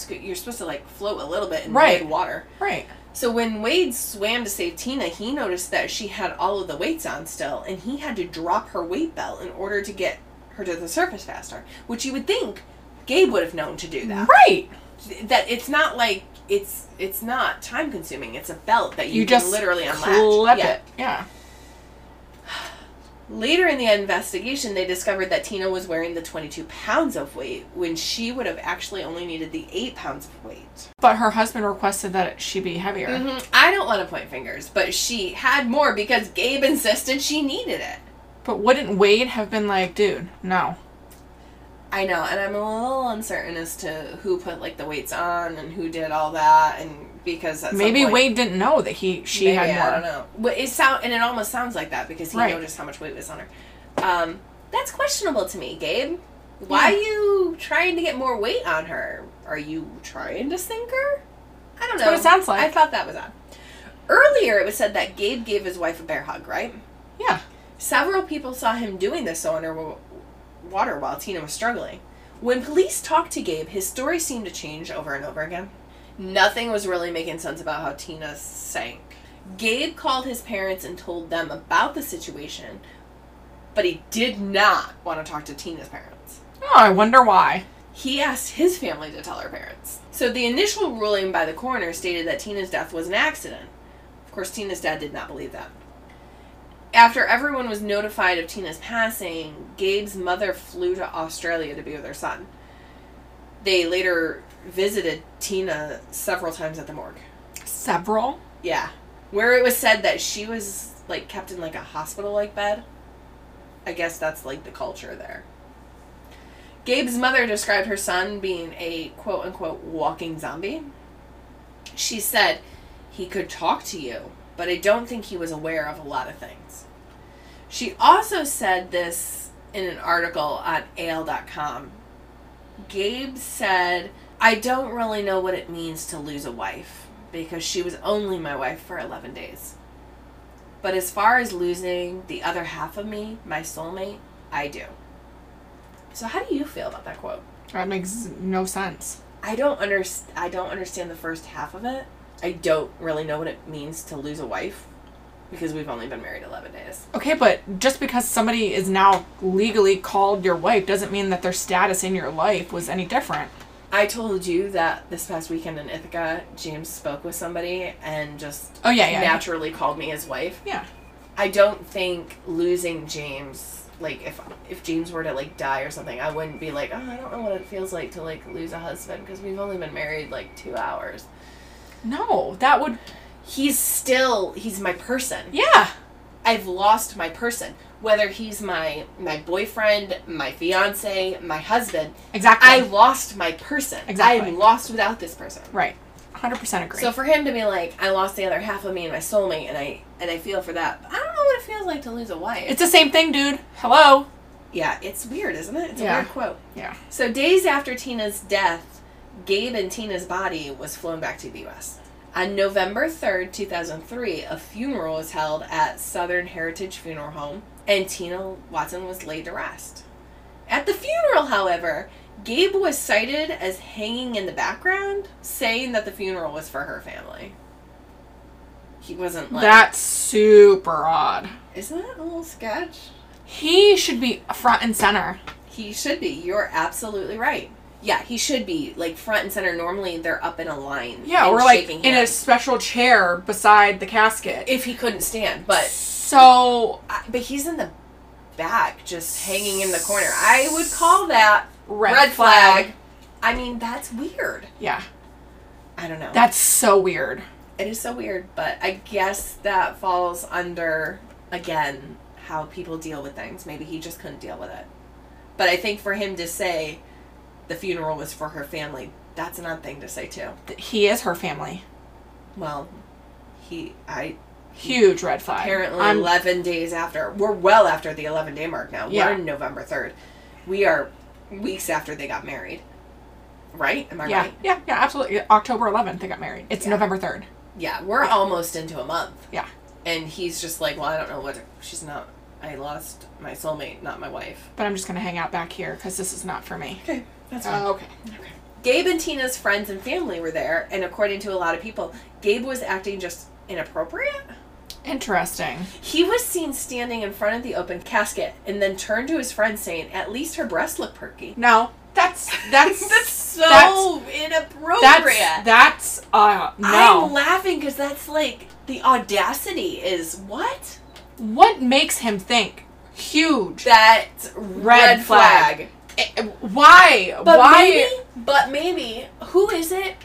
You're supposed to like float a little bit in Right. water. Right. So when Wade swam to save Tina, he noticed that she had all of the weights on still, and he had to drop her weight belt in order to get her to the surface faster. Which you would think Gabe would have known to do that Right. That it's not like it's it's not time consuming. It's a belt that you, You, can just literally unlatch. clip Yeah. it. Yeah. Later in the investigation, they discovered that Tina was wearing the 22 pounds of weight when she would have actually only needed the 8 pounds of weight. But her husband requested that she be heavier. hmm I don't want to point fingers, but she had more because Gabe insisted she needed it. But wouldn't Wade have been like, dude, no. I know, and I'm a little uncertain as to who put like the weights on and who did all that, and because Maybe point- Wade didn't know that he she Maybe, had more. I don't know. But it sound and it almost sounds like that because he Right. noticed how much weight was on her. Um, that's questionable to me, Gabe. Why Yeah. are you trying to get more weight on her? Are you trying to sink her? I don't That's know. what it sounds like. I thought that was odd. Earlier, it was said that Gabe gave his wife a bear hug, right? Yeah. Several people saw him doing this underwater while Tina was struggling. When police talked to Gabe, his story seemed to change over and over again. Nothing was really making sense about how Tina sank. Gabe called his parents and told them about the situation, but he did not want to talk to Tina's parents. Oh, I wonder why. He asked his family to tell her parents. So the initial ruling by the coroner stated that Tina's death was an accident. Of course, Tina's dad did not believe that. After everyone was notified of Tina's passing, Gabe's mother flew to Australia to be with her son. They later visited Tina several times at the morgue. Several. Yeah. Where it was said that she was like kept in like a hospital like bed. I guess that's like the culture there. Gabe's mother described her son being a quote unquote walking zombie. She said he could talk to you, but I don't think he was aware of a lot of things. She also said this in an article on AL.com. Gabe said, I don't really know what it means to lose a wife because she was only my wife for 11 days. But as far as losing the other half of me, my soulmate, I do. So how do you feel about that quote? That makes no sense. I don't under I don't understand the first half of it. I don't really know what it means to lose a wife because we've only been married 11 days. Okay, but just because somebody is now legally called your wife doesn't mean that their status in your life was any different. I told you that this past weekend in Ithaca, James spoke with somebody and just Oh yeah, yeah. naturally called me his wife. Yeah. I don't think losing James, like if if James were to like die or something, I wouldn't be like, oh, I don't know what it feels like to like lose a husband because we've only been married like two hours. No, that would He's still he's my person. yeah. I've lost my person. Whether he's my my boyfriend, my fiance, my husband, Exactly. I lost my person. Exactly. I'm lost without this person. right. 100% agree. So for him to be like, I lost the other half of me and my soulmate, and I and I feel for that. I don't know what it feels like to lose a wife. it's the same thing, dude. Hello. yeah, it's weird, isn't it? It's a Yeah. weird quote. Yeah. So days after Tina's death, Gabe and Tina's body was flown back to the U.S. On November third, two thousand three, a funeral was held at Southern Heritage Funeral Home, and Tina Watson was laid to rest. At the funeral, however, Gabe was cited as hanging in the background, saying that the funeral was for her family. He wasn't like That's super odd. Isn't that a little sketch? He should be front and center. He should be. You're absolutely right. Yeah, he should be like front and center. Normally, they're up in a line. Yeah, or like in a special chair beside the casket. if he couldn't stand, but so I- but he's in the back, just hanging in the corner. I would call that red, red, flag. flag. I mean, that's weird. Yeah, I don't know. that's so weird. it is so weird, but I guess that falls under again how people deal with things. Maybe he just couldn't deal with it. But I think for him to say the funeral was for her family, that's an odd thing to say too. He is her family. Well, he I Huge red flag. apparently I'm- 11 days after we're well after the 11 day mark now Yeah. we're in november 3rd we are weeks after they got married right am i yeah, right yeah, yeah, absolutely. October 11th, they got married. It's Yeah. November 3rd. yeah we're almost into a month Yeah. and he's just like well i don't know what she's not i lost my soulmate not my wife But I'm just gonna hang out back here because this is not for me. okay that's Uh, okay. Okay. gabe and tina's friends and family were there and according to a lot of people gabe was acting just inappropriate Interesting. he was seen standing in front of the open casket and then turned to his friend saying at least her breasts look perky No, that's that's that's so that's- inappropriate. that's that's uh I'm laughing because that's like the audacity is what? what makes him think huge? That Red red, flag. flag. Eh, Why? But Why? maybe, but maybe, who is it?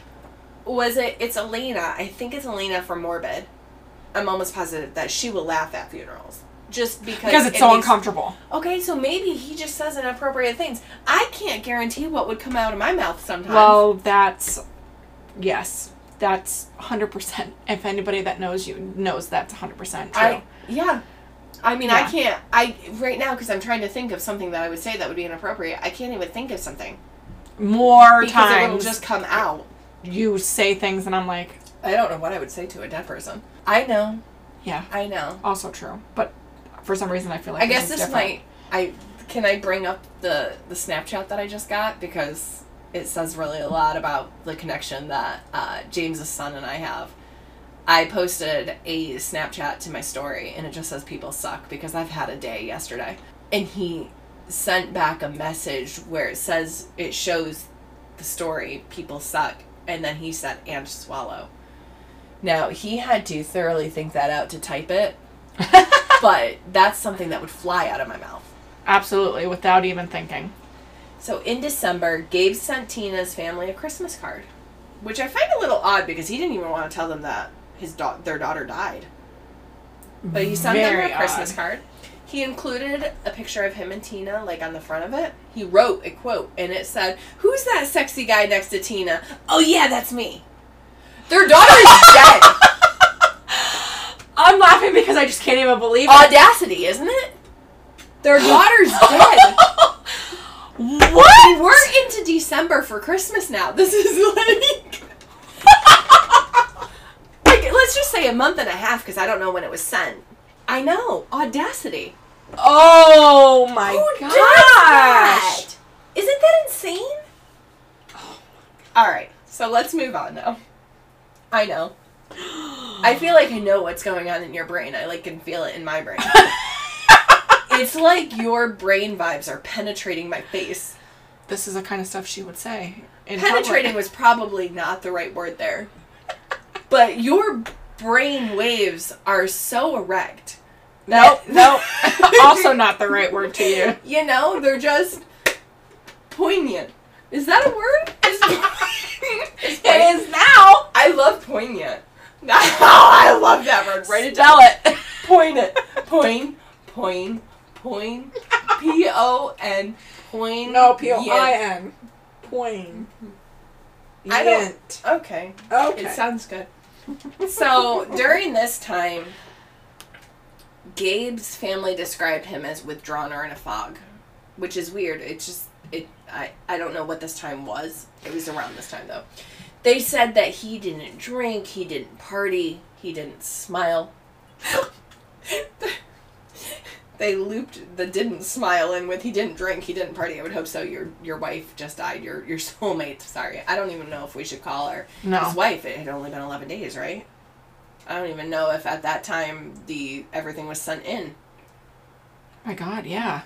Was it? It's Alaina. I think it's Alaina from Morbid. I'm almost positive that she will laugh at funerals. Just because, Because it's it so makes- uncomfortable. Okay, so maybe he just says inappropriate things. I can't guarantee what would come out of my mouth sometimes. Well, that's yes, that's hundred percent. If anybody that knows you knows that's hundred percent true. I yeah. I mean, I can't. I right now because I'm trying to think of something that I would say that would be inappropriate. I can't even think of something More because it will times just come out. you say things and I'm like, I don't know what I would say to a dead person. I know. yeah, I know. also true. But for some reason, I feel like I guess this different. might. I can I bring up the the Snapchat that I just got because it says really a lot about the connection that uh, James's son and I have. I posted a Snapchat to my story and it just says people suck because I've had a day yesterday. And he sent back a message where it says it shows the story people suck and then he said and swallow. Now, he had to thoroughly think that out to type it, but that's something that would fly out of my mouth. Absolutely, without even thinking. So in December, Gabe sent Tina's family a Christmas card, which I find a little odd because he didn't even want to tell them that his da- their daughter died. But he sent Very them a Christmas odd. card. He included a picture of him and Tina, like on the front of it. He wrote a quote, and it said, "Who's that sexy guy next to Tina? Oh yeah, that's me. Their daughter is dead. I'm laughing because I just can't even believe it. Audacity, isn't it? Their daughter's dead. what? We're into December for Christmas now. This is like. like, let's just say a month and a half because I don't know when it was sent. I know. Audacity. Oh my Who gosh! that? Isn't that insane? Oh All right, so let's move on now. I know. I feel like I know what's going on in your brain. I like can feel it in my brain. it's like your brain vibes are penetrating my face. This is the kind of stuff she would say. In Penetrating public. was probably not the right word there. But your brain waves are so erect. Nope, nope. also not the right word to you. You know, they're just poignant. Is that a word? Is- It is now. I love poignant. oh, I love that word. Write it down. It. Poignant. Poin. Poin. Poin. P O N. Poin. No, P O I N. Poin. I don't- Okay. Okay. It sounds good. So during this time, Gabe's family described him as withdrawn or in a fog, which is weird. It's just it. I I don't know what this time was. It was around this time though. They said that he didn't drink, he didn't party, he didn't smile. they looped the didn't smile in with he didn't drink, he didn't party. I would hope so. Your your wife just died. Your your soulmate. Sorry, I don't even know if we should call her No. his wife. It had only been eleven days, right? I don't even know if at that time the everything was sent in. my God, yeah.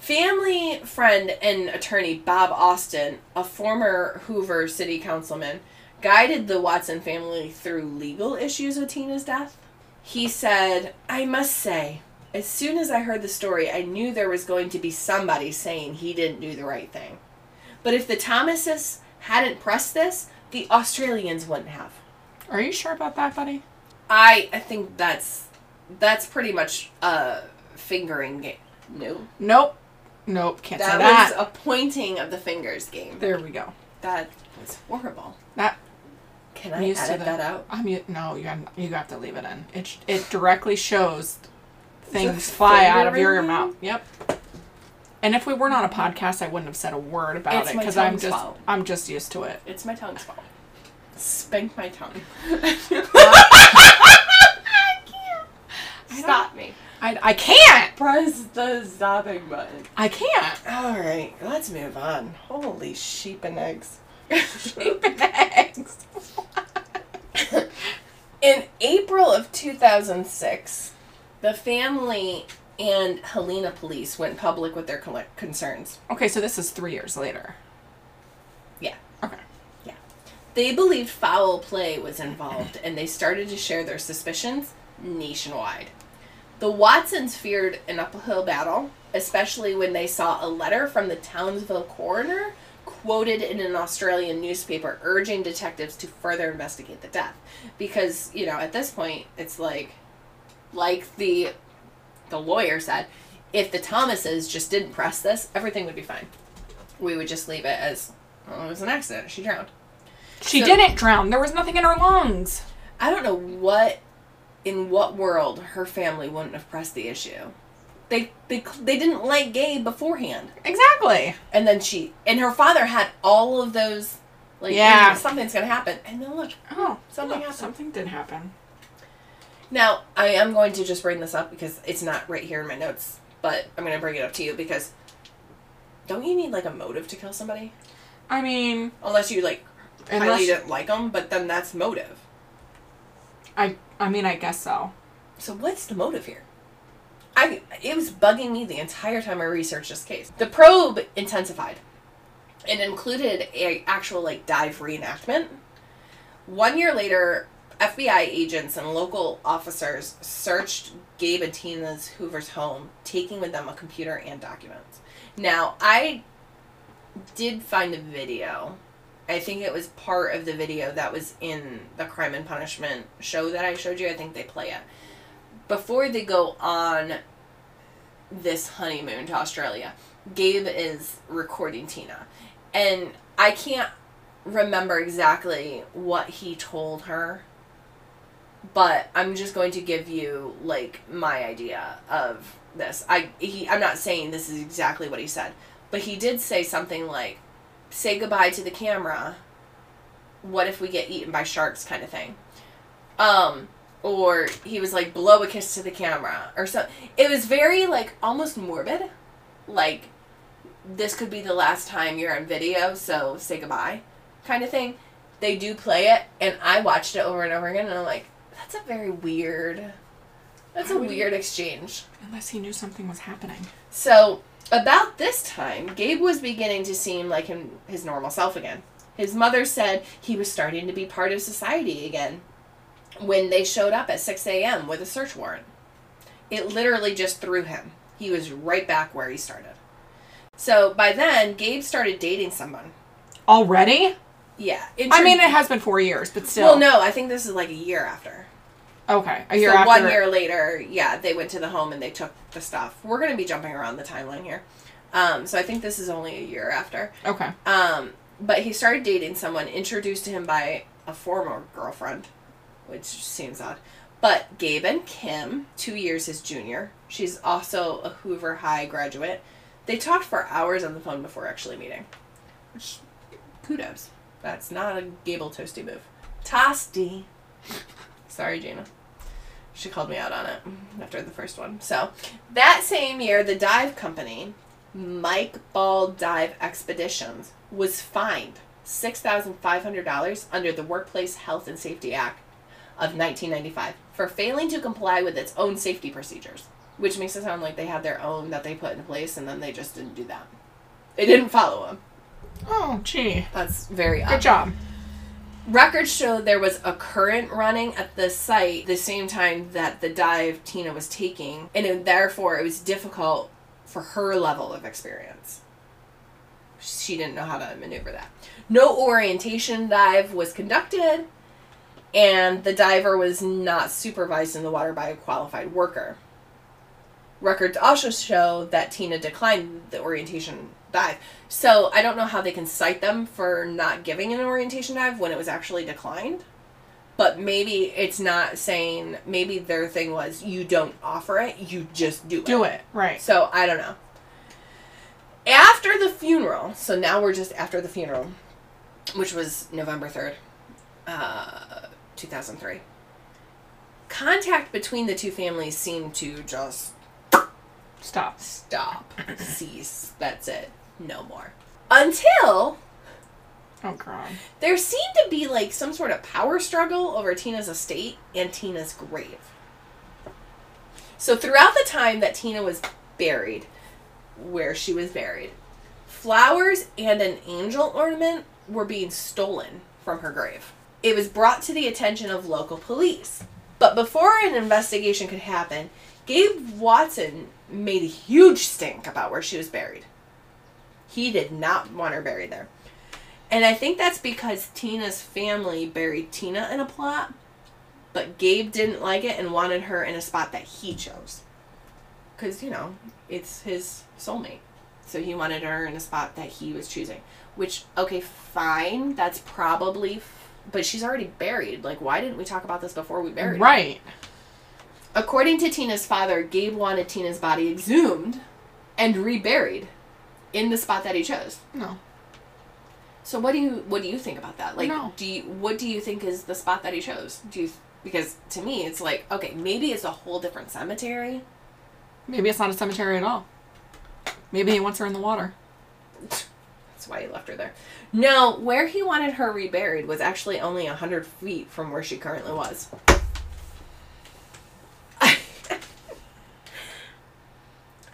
Family friend and attorney Bob Austin, a former Hoover city councilman, guided the Watson family through legal issues with Tina's death. He said, I must say, as soon as I heard the story, I knew there was going to be somebody saying he didn't do the right thing. But if the Thomases hadn't pressed this, the Australians wouldn't have. Are you sure about that, buddy? I I think that's that's pretty much a fingering game. No. Nope. Nope. Can't say That that. was a pointing of the fingers game. there we go. That was horrible. That Can I'm I used to edit that. that out? I'm no. You have, you have to leave it in. It it directly shows things a fly out of finger your ring? mouth. Yep. And if we weren't on a mm-hmm. podcast, I wouldn't have said a word about It's it because I'm just fault. I'm just used to it. It's my tongue's fault. Spank my tongue. Stop me. I, I can't. Press the stopping button. I can't. All right, let's move on. Holy sheep and eggs. Sheep and eggs. In April of 2006, the family and Helena police went public with their colle- concerns. okay, so this is three years later. Yeah. Okay. Yeah. They believed foul play was involved and they started to share their suspicions nationwide. The Watsons feared an uphill battle, especially when they saw a letter from the Townsville coroner quoted in an Australian newspaper urging detectives to further investigate the death. Because, you know, at this point, it's like like the the lawyer said, if the Thomases just didn't press this, everything would be fine. We would just leave it as well, it was an accident. She drowned. She So- didn't drown. There was nothing in her lungs. I don't know what in what world her family wouldn't have pressed the issue. They they they didn't like Gabe beforehand, Exactly. and then she and her father had all of those like Yeah. something's gonna happen, and then look Oh, Something look, happened. Something did happen. Now I am going to just bring this up because it's not right here in my notes, but I'm gonna bring it up to you because don't you need like a motive to kill somebody I mean, unless you like unless highly didn't like them, but then that's motive. I I mean, I guess so. So what's the motive here? I it was bugging me the entire time I researched this case. The probe intensified. It included a actual like dive reenactment. One year later, FBI agents and local officers searched Gabe and Tina's Hoover's home, taking with them a computer and documents. Now, I did find a video. I think it was part of the video that was in the Crime and Punishment show that I showed you. I think they play it. Before they go on this honeymoon to Australia, Gabe is recording Tina. And I can't remember exactly what he told her but I'm just going to give you like my idea of this. I he I'm not saying this is exactly what he said, but he did say something like say goodbye to the camera. What if we get eaten by sharks kind of thing. Um or he was like blow a kiss to the camera or so it was very like almost morbid like this could be the last time you're on video so say goodbye kind of thing they do play it and i watched it over and over again and i'm like that's a very weird. That's a would he- weird exchange. Unless he knew something was happening. So about this time, Gabe was beginning to seem like him, his normal self again. His mother said he was starting to be part of society again when they showed up at 6 a.m. with a search warrant. It literally just threw him. He was right back where he started. So by then, Gabe started dating someone. Already? Yeah. I mean, it has been four years, but still. Well, no, I think this is like a year after. Okay, a year so after. one year later, yeah, they went to the home and they took the stuff. We're gonna be jumping around the timeline here, um, so I think this is only a year after. Okay. Um, but he started dating someone introduced to him by a former girlfriend, which seems odd. But Gabe and Kim, two years his junior, she's also a Hoover High graduate. They talked for hours on the phone before actually meeting. Which, kudos. That's not a Gable Tostee move. Tostee. Sorry, Gina. She called me out on it after the first one. So, that same year, the dive company, Mike Ball Dive Expeditions, was fined $6,500 under the Workplace Health and Safety Act of 1995 for failing to comply with its own safety procedures, which makes it sound like they had their own that they put in place and then they just didn't do that. They didn't follow them. Oh, gee. That's very odd. Good job. Records show there was a current running at the site the same time that the dive Tina was taking, and it, therefore it was difficult for her level of experience. She didn't know how to maneuver that. No orientation dive was conducted, and the diver was not supervised in the water by a qualified worker. Records also show that Tina declined the orientation dive. So I don't know how they can cite them for not giving an orientation dive when it was actually declined. But maybe it's not saying, maybe their thing was you don't offer it, you just do it. Do it. Right. So I don't know. After the funeral, so now we're just after the funeral, which was November 3rd, uh, 2003. Contact between the two families seemed to just Stop. stop, cease. That's it. No more. Until Oh, God. there seemed to be like some sort of power struggle over Tina's estate and Tina's grave. So throughout the time that Tina was buried, where she was buried, flowers and an angel ornament were being stolen from her grave. It was brought to the attention of local police. But before an investigation could happen, Gabe Watson made a huge stink about where she was buried. He did not want her buried there. And I think that's because Tina's family buried Tina in a plot, but Gabe didn't like it and wanted her in a spot that he chose. Because, you know, it's his soulmate. So he wanted her in a spot that he was choosing. Which, okay, fine. That's probably. F- but she's already buried. Like, why didn't we talk about this before we buried her? Right. According to Tina's father, Gabe wanted Tina's body exhumed and reburied in the spot that he chose. No. So what do you what do you think about that? Like, No. do you what do you think is the spot that he chose? Do you because to me it's like okay maybe it's a whole different cemetery. Maybe it's not a cemetery at all. Maybe he wants her in the water. That's why he left her there. No, where he wanted her reburied was actually only a hundred feet from where she currently was.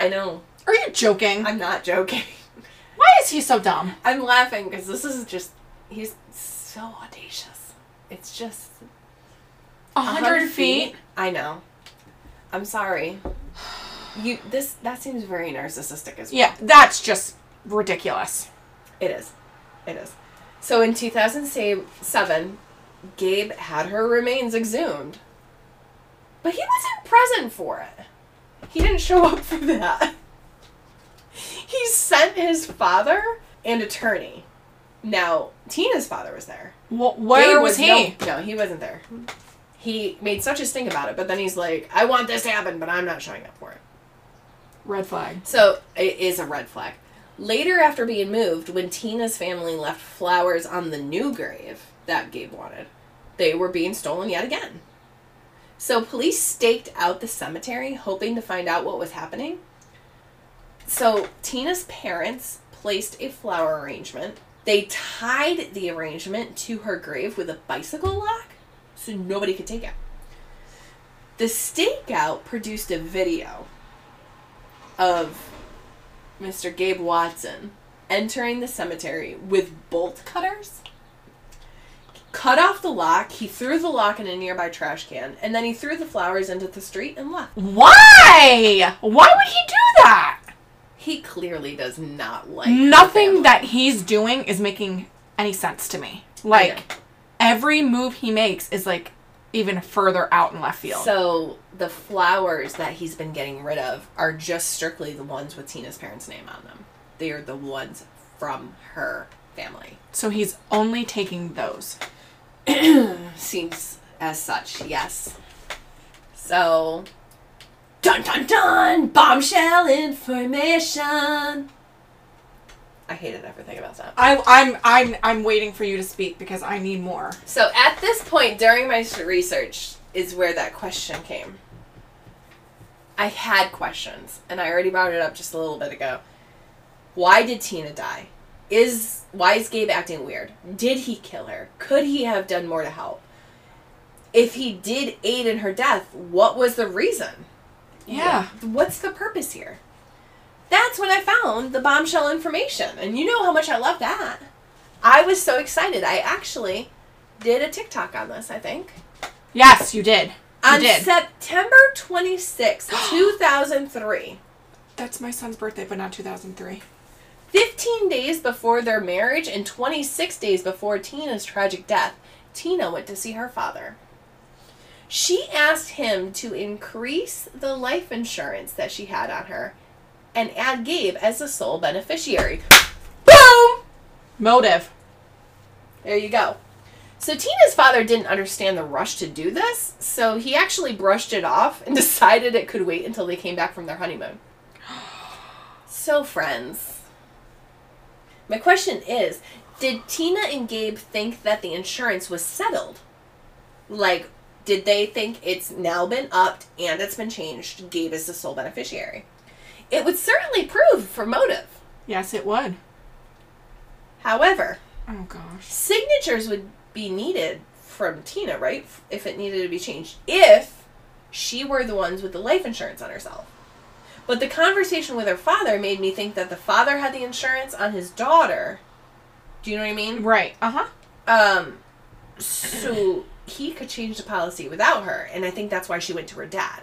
I know. Are you joking? I'm not joking. Why is he so dumb? I'm laughing because this is just he's so audacious. It's just A hundred feet? I know. I'm sorry. You this that seems very narcissistic as well. Yeah, that's just ridiculous. It is. It is. So in 2007, Gabe had her remains exhumed. But he wasn't present for it. He didn't show up for that. He sent his father and attorney. Now, Tina's father was there. Wh- where Gabe was he? No, no, he wasn't there. He made such a stink about it, but then he's like, I want this to happen, but I'm not showing up for it. Red flag. So it is a red flag. Later, after being moved, when Tina's family left flowers on the new grave that Gabe wanted, they were being stolen yet again. So police staked out the cemetery, hoping to find out what was happening. So Tina's parents placed a flower arrangement. They tied the arrangement to her grave with a bicycle lock so nobody could take it. The stakeout produced a video of Mr. Gabe Watson entering the cemetery with bolt cutters. Cut off the lock, he threw the lock in a nearby trash can, and then he threw the flowers into the street and left. Why? Why would he do that? He clearly does not like Nothing that he's doing is making any sense to me. Like every move he makes is like even further out in left field. So the flowers that he's been getting rid of are just strictly the ones with Tina's parents' name on them. They are the ones from her family. so he's only taking those. Seems as such, yes. So, dun dun dun! Bombshell information! I hated everything about that. I, I'm I'm I'm waiting for you to speak because I need more. So, at this point during my research is where that question came. I had questions, and I already brought it up just a little bit ago. Why did Tina die? Is why is Gabe acting weird? Did he kill her? Could he have done more to help? If he did aid in her death, what was the reason? Yeah. What's the purpose here? That's when I found the bombshell information, and you know how much I love that. I was so excited. I actually did a TikTok on this, I think. Yes, you did. You On did. September 26, 2003, That's my son's birthday, but not 2003. 15 days before their marriage and 26 days before Tina's tragic death, Tina went to see her father. She asked him to increase the life insurance that she had on her and add Gabe as the sole beneficiary. Boom! Motive. There you go. So Tina's father didn't understand the rush to do this, so he actually brushed it off and decided it could wait until they came back from their honeymoon. So, friends, my question is Did Tina and Gabe think that the insurance was settled? Like, did they think it's now been upped and it's been changed? Gabe is the sole beneficiary. It would certainly prove for motive. Yes, it would. However, Oh gosh. signatures would be needed from Tina, right? If it needed to be changed. If she were the ones with the life insurance on herself. But the conversation with her father made me think that the father had the insurance on his daughter. Do you know what I mean? Right. Uh huh. Um so he could change the policy without her, and I think that's why she went to her dad.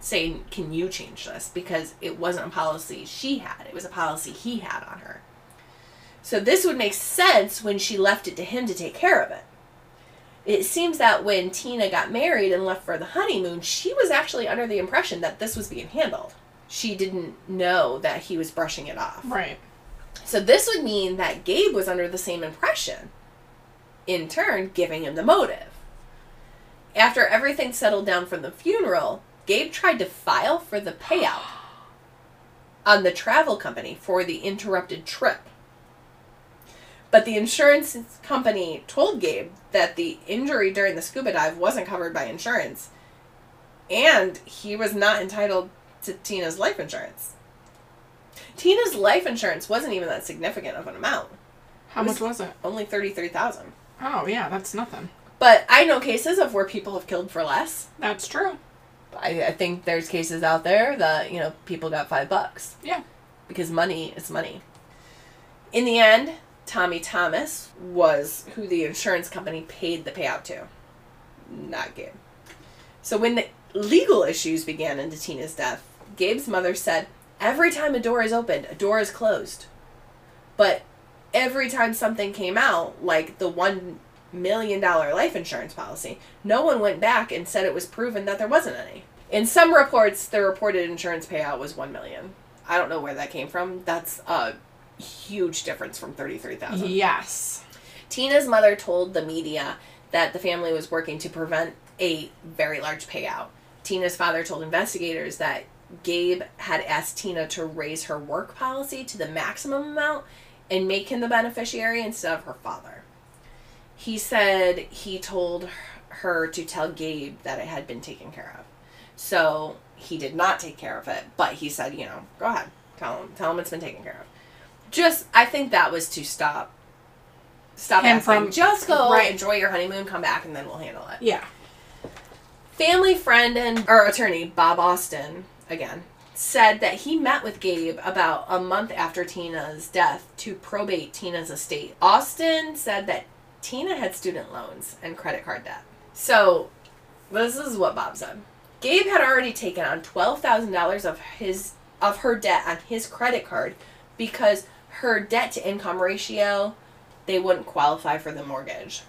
Saying, Can you change this? Because it wasn't a policy she had, it was a policy he had on her. So this would make sense when she left it to him to take care of it. It seems that when Tina got married and left for the honeymoon, she was actually under the impression that this was being handled. She didn't know that he was brushing it off. Right. So this would mean that Gabe was under the same impression, in turn, giving him the motive. After everything settled down from the funeral, Gabe tried to file for the payout on the travel company for the interrupted trip. But the insurance company told Gabe that the injury during the scuba dive wasn't covered by insurance, and he was not entitled to Tina's life insurance. Tina's life insurance wasn't even that significant of an amount. How It much was- was it? Only thirty-three thousand. Oh yeah, that's nothing. But I know cases of where people have killed for less. That's true. I, I think there's cases out there that you know people got five bucks Yeah. because money is money. In the end, Tommy Thomas was who the insurance company paid the payout to, not Gabe. So when the legal issues began into Tina's death, Gabe's mother said, Every time a door is opened, a door is closed. But every time something came out, like the one million dollar life insurance policy, no one went back and said it was proven that there wasn't any. In some reports, the reported insurance payout was one million. I don't know where that came from. That's a huge difference from thirty three thousand. Yes. Tina's mother told the media that the family was working to prevent a very large payout. Tina's father told investigators that Gabe had asked Tina to raise her work policy to the maximum amount and make him the beneficiary instead of her father. He said he told her to tell Gabe that it had been taken care of. So he did not take care of it, but he said, you know, go ahead, tell him, tell him it's been taken care of. Just, I think that was to stop, stop Him asking. from- just go right. enjoy your honeymoon, come back, and then we'll handle it. Yeah. Family friend and or attorney Bob Austin again said that he met with Gabe about a month after Tina's death to probate Tina's estate. Austin said that Tina had student loans and credit card debt. So, this is what Bob said. Gabe had already taken on $12,000 of his of her debt on his credit card because her debt to income ratio they wouldn't qualify for the mortgage.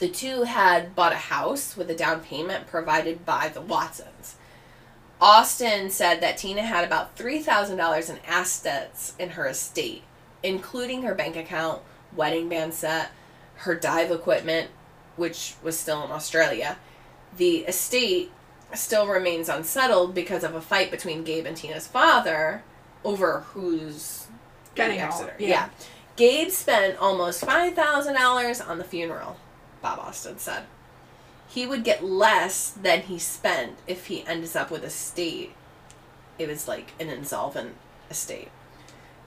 The two had bought a house with a down payment provided by the Watsons. Austin said that Tina had about $3,000 in assets in her estate, including her bank account, wedding band set, her dive equipment, which was still in Australia. The estate still remains unsettled because of a fight between Gabe and Tina's father over who's Getting exeter. yeah. yeah. Gabe spent almost $5,000 on the funeral, Bob Austin said. He would get less than he spent if he ends up with a state. It was like an insolvent estate.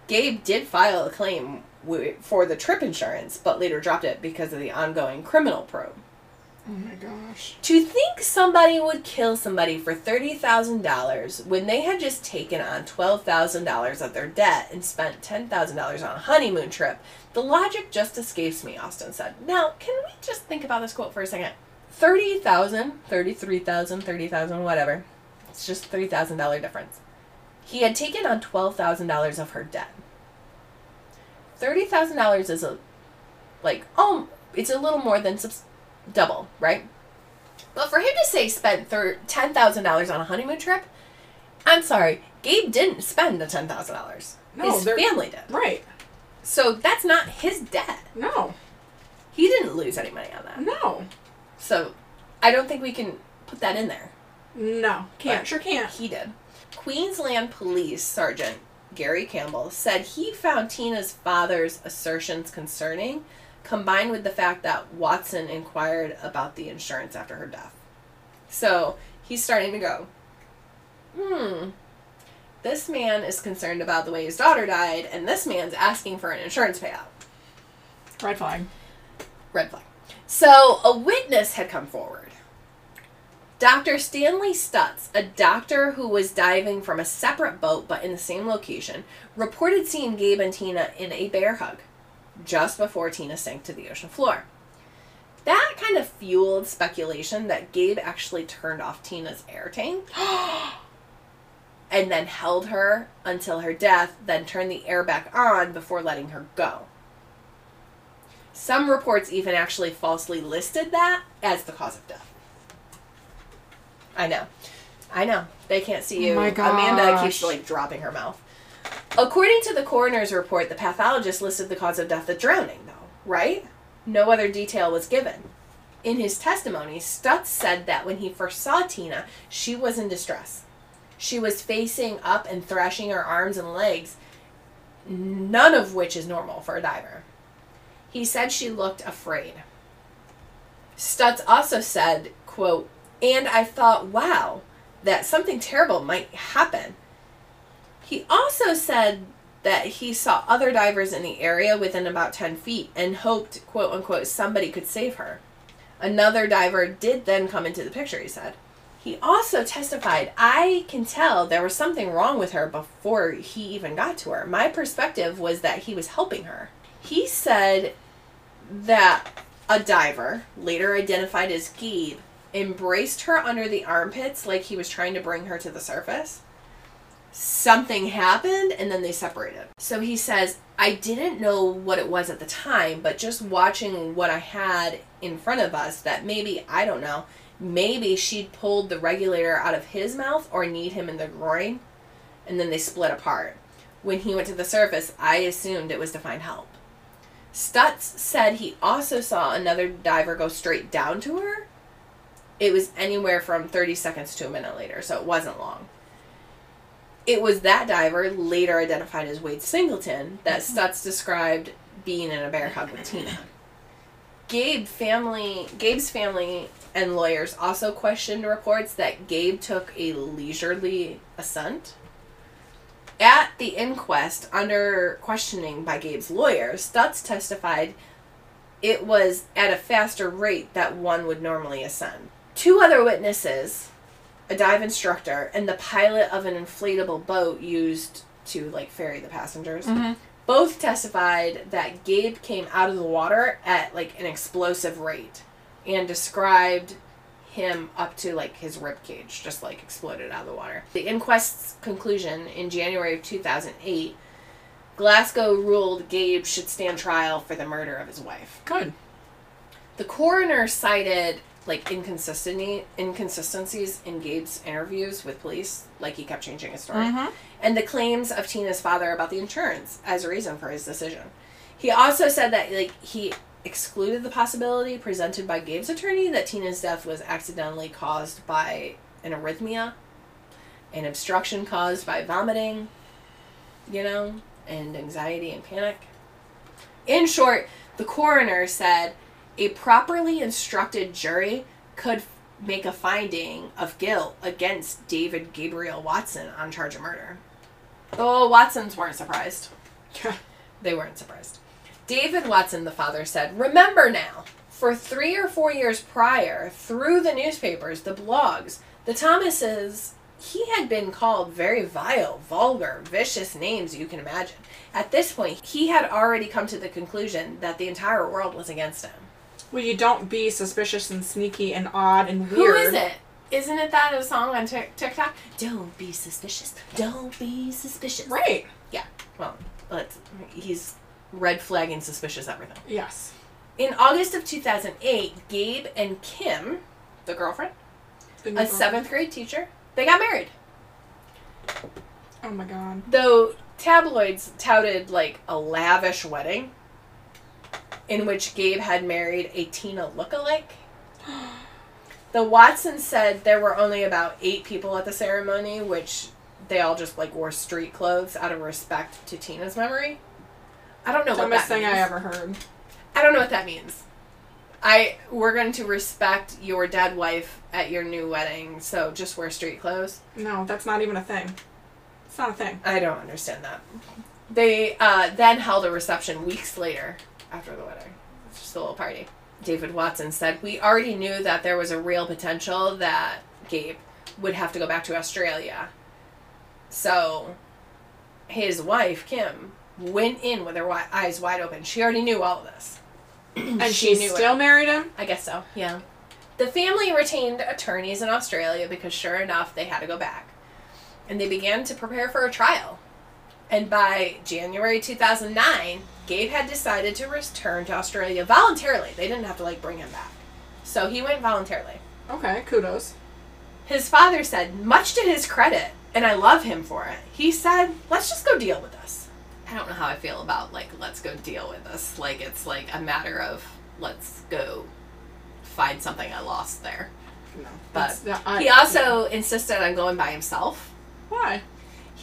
Gabe did file a claim for the trip insurance, but later dropped it because of the ongoing criminal probe. Oh my gosh. To think somebody would kill somebody for $30,000 when they had just taken on $12,000 of their debt and spent $10,000 on a honeymoon trip, the logic just escapes me, Austin said. Now, can we just think about this quote for a second? 30,000, 33,000, 30,000, whatever. It's just $3,000 difference. He had taken on $12,000 of her debt. $30,000 is a like oh, it's a little more than subs- double, right? But for him to say spent thir- ten thousand dollars on a honeymoon trip, I'm sorry, Gabe didn't spend the ten thousand dollars. No, His family did. Right. So that's not his debt. No. He didn't lose any money on that. No. So I don't think we can put that in there. No. Can't. But Sure can't. He did. Queensland Police Sergeant Gary Campbell said he found Tina's father's assertions concerning, combined with the fact that Watson inquired about the insurance after her death. So he's starting to go, hmm, this man is concerned about the way his daughter died, and this man's asking for an insurance payout. Red flag. Red flag. So a witness had come forward. Dr. Stanley Stutz, a doctor who was diving from a separate boat but in the same location, reported seeing Gabe and Tina in a bear hug just before Tina sank to the ocean floor. That kind of fueled speculation that Gabe actually turned off Tina's air tank and then held her until her death, then turned the air back on before letting her go. Some reports even actually falsely listed that as the cause of death. I know. I know. They can't see oh you. Oh my Amanda keeps like dropping her mouth. According to the coroner's report, the pathologist listed the cause of death as drowning, though, right? No other detail was given. In his testimony, Stutz said that when he first saw Tina, she was in distress. She was facing up and thrashing her arms and legs, none of which is normal for a diver. He said she looked afraid. Stutz also said, quote, and I thought, wow, that something terrible might happen. He also said that he saw other divers in the area within about 10 feet and hoped, quote unquote, somebody could save her. Another diver did then come into the picture, he said. He also testified, I can tell there was something wrong with her before he even got to her. My perspective was that he was helping her. He said that a diver, later identified as Gabe, embraced her under the armpits like he was trying to bring her to the surface. Something happened and then they separated. So he says, I didn't know what it was at the time, but just watching what I had in front of us, that maybe, I don't know, maybe she'd pulled the regulator out of his mouth or kneed him in the groin, and then they split apart. When he went to the surface, I assumed it was to find help. Stutz said he also saw another diver go straight down to her. It was anywhere from 30 seconds to a minute later, so it wasn't long. It was that diver, later identified as Wade Singleton, that mm-hmm. Stutz described being in a bear hug with Tina. Gabe family, Gabe's family and lawyers also questioned reports that Gabe took a leisurely ascent. At the inquest, under questioning by Gabe's lawyer, Stutz testified it was at a faster rate that one would normally ascend. Two other witnesses, a dive instructor and the pilot of an inflatable boat used to like ferry the passengers, mm-hmm. both testified that Gabe came out of the water at like an explosive rate and described him up to like his rib cage just like exploded out of the water. The inquest's conclusion in January of 2008 Glasgow ruled Gabe should stand trial for the murder of his wife. Good. The coroner cited like inconsistency inconsistencies in Gabe's interviews with police, like he kept changing his story, Mhm. and the claims of Tina's father about the insurance as a reason for his decision. He also said that like he excluded the possibility presented by Gabe's attorney that Tina's death was accidentally caused by an arrhythmia, an obstruction caused by vomiting, you know, and anxiety and panic. In short, the coroner said a properly instructed jury could f- make a finding of guilt against David Gabriel Watson on charge of murder. The Watsons weren't surprised. They weren't surprised. David Watson, the father, said, Remember now, for three or four years prior, through the newspapers, the blogs, the Thomases, he had been called very vile, vulgar, vicious names you can imagine. At this point, he had already come to the conclusion that the entire world was against him. Well, you don't be suspicious and sneaky and odd and weird. Who is it? Isn't it that a song on Tik TikTok? Don't be suspicious. Don't be suspicious. Right. Yeah. Well, let's, he's red flagging suspicious everything. Yes. In August of 2008, Gabe and Kim, the girlfriend, The a girl. seventh grade teacher, they got married. Oh my god. Though tabloids touted like a lavish wedding in which Gabe had married a Tina lookalike. The Watsons said there were only about eight people at the ceremony, which they all just like wore street clothes out of respect to Tina's memory. I don't know what Dumbest that thing means. I ever heard. I don't know what that means. I we're going to respect your dead wife at your new wedding, so just wear street clothes. No, that's not even a thing. It's not a thing. I don't understand that. They uh, then held a reception weeks later after the wedding. It's just a little party. David Watson said, We already knew that there was a real potential that Gabe would have to go back to Australia. So his wife, Kim, went in with her wi- eyes wide open. She already knew all of this. And She she knew it. still married him? I guess so, yeah. The family retained attorneys in Australia because, sure enough, they had to go back. And they began to prepare for a trial. And by January 2009, Gabe had decided to return to Australia voluntarily. They didn't have to, like, bring him back. So he went voluntarily. Okay, kudos. His father said, much to his credit, and I love him for it, he said, let's just go deal with this. I don't know how I feel about, like, let's go deal with this. Like, it's like a matter of, let's go find something I lost there. No. But that's- I- He also insisted on going by himself. Why?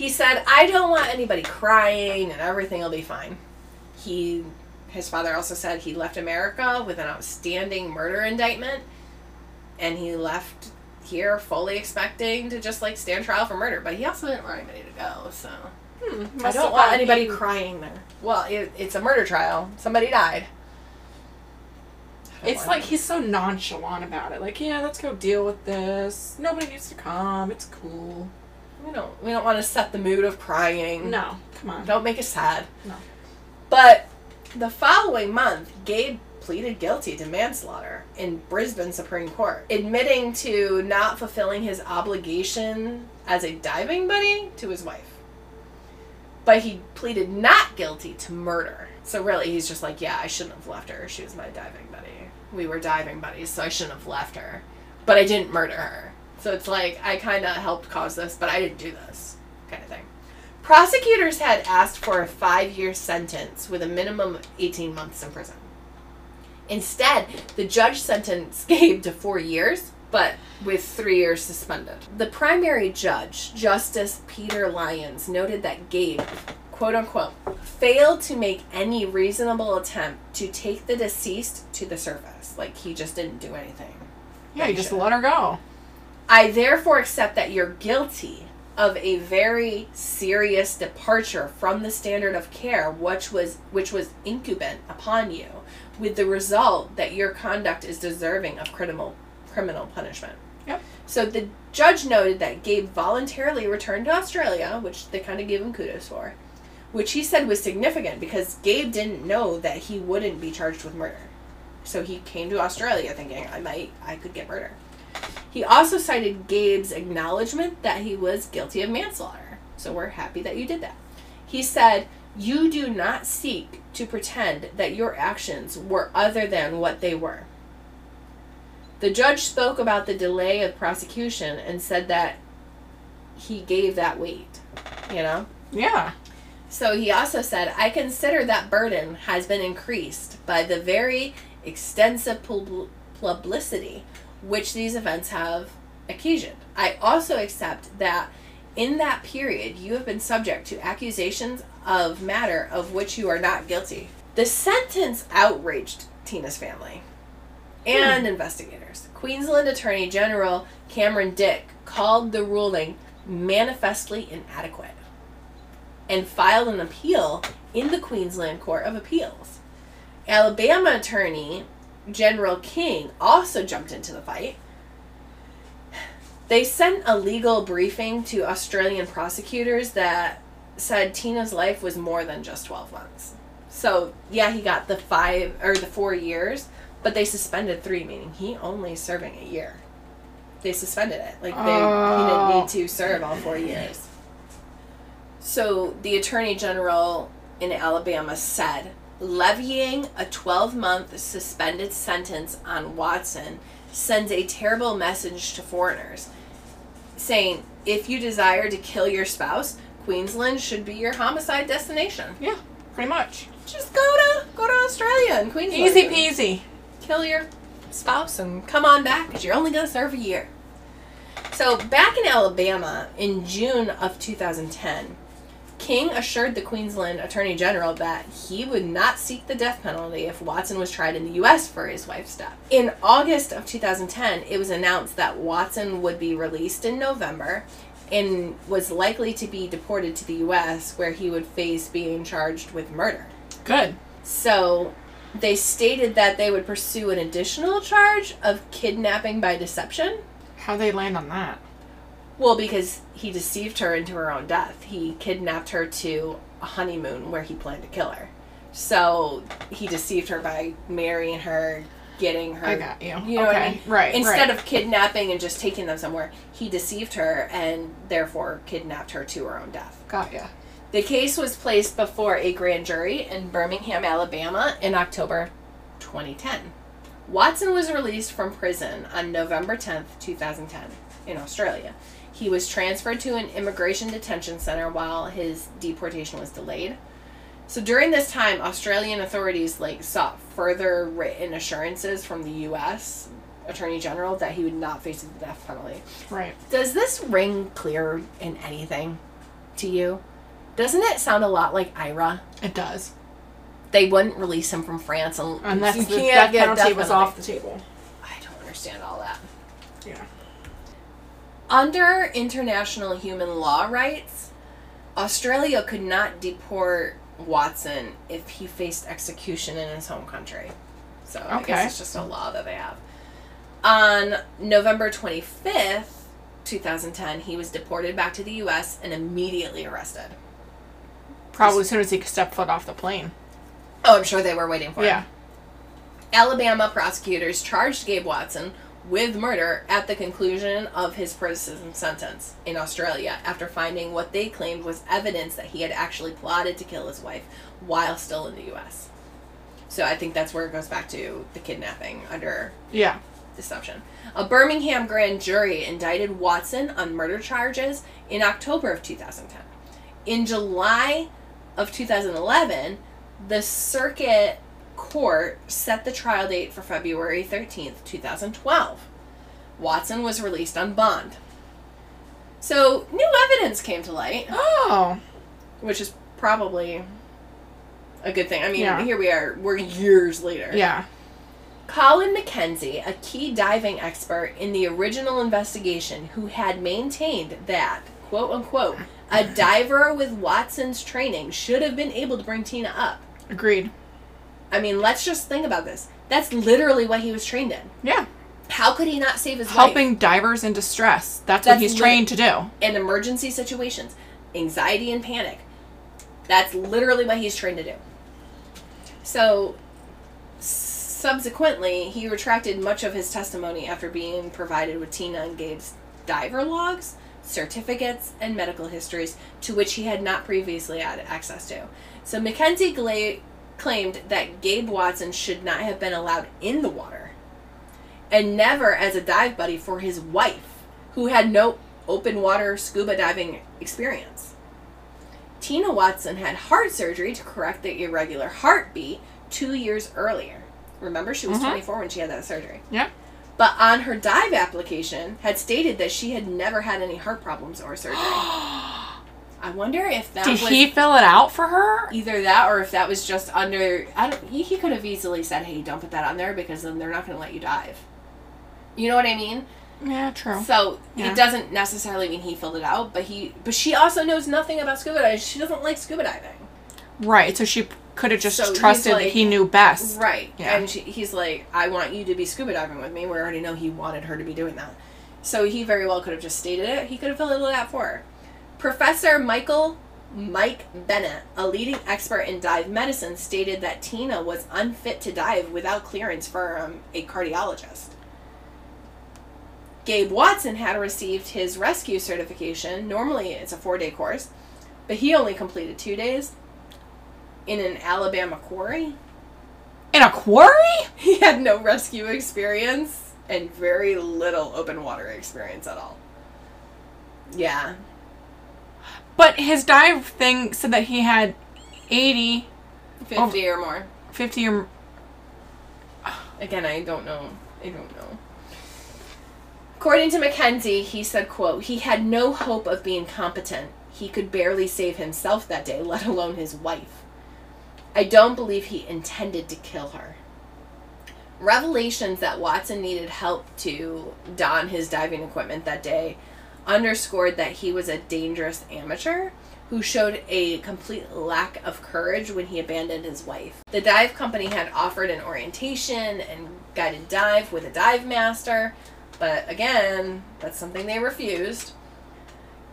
He said, I don't want anybody crying and everything will be fine. He, his father also said he left America with an outstanding murder indictment and he left here fully expecting to just like stand trial for murder, but he also didn't want anybody to go, so. Hmm, I don't want anybody crying there. Well, it, it's a murder trial. Somebody died. It's like he's so nonchalant about it. Like, yeah, let's go deal with this. Nobody needs to come. It's cool. We don't we don't want to set the mood of crying. No, come on. Don't make us sad. No. But the following month, Gabe pleaded guilty to manslaughter in Brisbane Supreme Court, admitting to not fulfilling his obligation as a diving buddy to his wife. But he pleaded not guilty to murder. So really, he's just like, yeah, I shouldn't have left her. She was my diving buddy. We were diving buddies, so I shouldn't have left her. But I didn't murder her. So it's like, I kind of helped cause this, but I didn't do this, kind of thing. Prosecutors had asked for a five year sentence with a minimum of 18 months in prison. Instead, the judge sentenced Gabe to four years, but with three years suspended. The primary judge, Justice Peter Lyons, noted that Gabe, quote unquote, failed to make any reasonable attempt to take the deceased to the surface. Like he just didn't do anything. Yeah, you just let her go. I therefore accept that you're guilty of a very serious departure from the standard of care which was which was incumbent upon you with the result that your conduct is deserving of criminal criminal punishment. Yep. So the judge noted that Gabe voluntarily returned to Australia, which they kind of gave him kudos for, which he said was significant because Gabe didn't know that he wouldn't be charged with murder. So he came to Australia thinking I might I could get murder. He also cited Gabe's acknowledgement that he was guilty of manslaughter. So we're happy that you did that. He said, You do not seek to pretend that your actions were other than what they were. The judge spoke about the delay of prosecution and said that he gave that weight, you know? Yeah. So he also said, I consider that burden has been increased by the very extensive pub- publicity which these events have occasioned. I also accept that in that period you have been subject to accusations of matter of which you are not guilty. The sentence outraged Tina's family and hmm. investigators. Queensland Attorney General Cameron Dick called the ruling manifestly inadequate and filed an appeal in the Queensland Court of Appeals. Alabama Attorney General King also jumped into the fight. They sent a legal briefing to Australian prosecutors that said Tina's life was more than just 12 months. So, yeah, he got the 5 or the 4 years, but they suspended 3 meaning he only serving a year. They suspended it. Like they he didn't Oh. need to serve all 4 years. So, the attorney general in Alabama said levying a 12 month suspended sentence on Watson sends a terrible message to foreigners, saying, if you desire to kill your spouse, Queensland should be your homicide destination. Yeah. Pretty much. Just go to go to Australia and Queensland. Easy peasy. Kill your spouse and come on back because you're only going to serve a year. So back in Alabama in June of 2010, King assured the Queensland Attorney General that he would not seek the death penalty if Watson was tried in the U.S. for his wife's death. In August of 2010, it was announced that Watson would be released in November and was likely to be deported to the U.S., where he would face being charged with murder. Good. So they stated that they would pursue an additional charge of kidnapping by deception. How they land on that? Well, because he deceived her into her own death. He kidnapped her to a honeymoon where he planned to kill her. So he deceived her by marrying her, getting her. I got you. You know what I Okay, mean? right, Instead right. of kidnapping and just taking them somewhere, he deceived her and therefore kidnapped her to her own death. Got ya. The case was placed before a grand jury in Birmingham, Alabama in October 2010. Watson was released from prison on November 10th, 2010, in Australia. He was transferred to an immigration detention center while his deportation was delayed. So during this time, Australian authorities like sought further written assurances from the U.S. Attorney General that he would not face the death penalty. Right. Does this ring clear in anything to you? Doesn't it sound a lot like Ira? It does. They wouldn't release him from France un- Unless you the can't death get penalty death was penalty. off the table. I don't understand all that. Yeah. Under international human law rights, Australia could not deport Watson if he faced execution in his home country. So I Okay. guess it's just a law that they have. On November 25th, 2010, he was deported back to the US and immediately arrested. Probably as soon as he stepped foot off the plane. Oh, I'm sure they were waiting for him. Yeah. Alabama prosecutors charged Gabe Watson with murder at the conclusion of his prison sentence in Australia after finding what they claimed was evidence that he had actually plotted to kill his wife while still in the US. So I think that's where it goes back to the kidnapping under Yeah. deception. A Birmingham grand jury indicted Watson on murder charges in October of 2010. In July of 2011, the circuit court set the trial date for February 13th, 2012. Watson was released on bond. So, new evidence came to light, Oh. which is probably a good thing. I mean, Yeah. here we are, we're years later. Yeah. Colin McKenzie, a key diving expert in the original investigation, who had maintained that, quote unquote, a diver with Watson's training should have been able to bring Tina up. Agreed. I mean, let's just think about this. That's literally what he was trained in. Yeah. How could he not save his Helping divers in distress. That's, what he's trained to do. in emergency situations, anxiety and panic? That's literally what he's trained to do. So, subsequently, he retracted much of his testimony after being provided with Tina and Gabe's diver logs, certificates, and medical histories to which he had not previously had access to. So, Mackenzie Gla- claimed that Gabe Watson should not have been allowed in the water and never as a dive buddy for his wife, who had no open water scuba diving experience. Tina Watson had heart surgery to correct the irregular heartbeat two years earlier. Remember, she was Mhm. 24 when she had that surgery. Yeah. But on her dive application, had stated that she had never had any heart problems or surgery. I wonder if that Did was he fill it out for her? either that or if that was just under. I don't. He, could have easily said, "Hey, don't put that on there because then they're not going to let you dive." You know what I mean? Yeah, true. So Yeah. it doesn't necessarily mean he filled it out, but he. But she also knows nothing about scuba diving. She doesn't like scuba diving. Right. So she could have just So trusted like- that he knew best. Right. Yeah. And she, he's like, I want you to be scuba diving with me. We already know he wanted her to be doing that. So he very well could have just stated it. He could have filled it out for her. Professor Michael Mike Bennett, a leading expert in dive medicine, stated that Tina was unfit to dive without clearance from um, a cardiologist. Gabe Watson had received his rescue certification. Normally, it's a four day course, but he only completed two days in an Alabama quarry. In a quarry? He had no rescue experience and very little open water experience at all. Yeah. But his dive thing said that he had 80, 50 or more. 50 or Again, I don't know. I don't know. According to Mackenzie, he said, quote, he had no hope of being competent. He could barely save himself that day, let alone his wife. I don't believe he intended to kill her. Revelations that Watson needed help to don his diving equipment that day underscored that he was a dangerous amateur who showed a complete lack of courage when he abandoned his wife. The dive company had offered an orientation and guided dive with a dive master, but again, that's something they refused.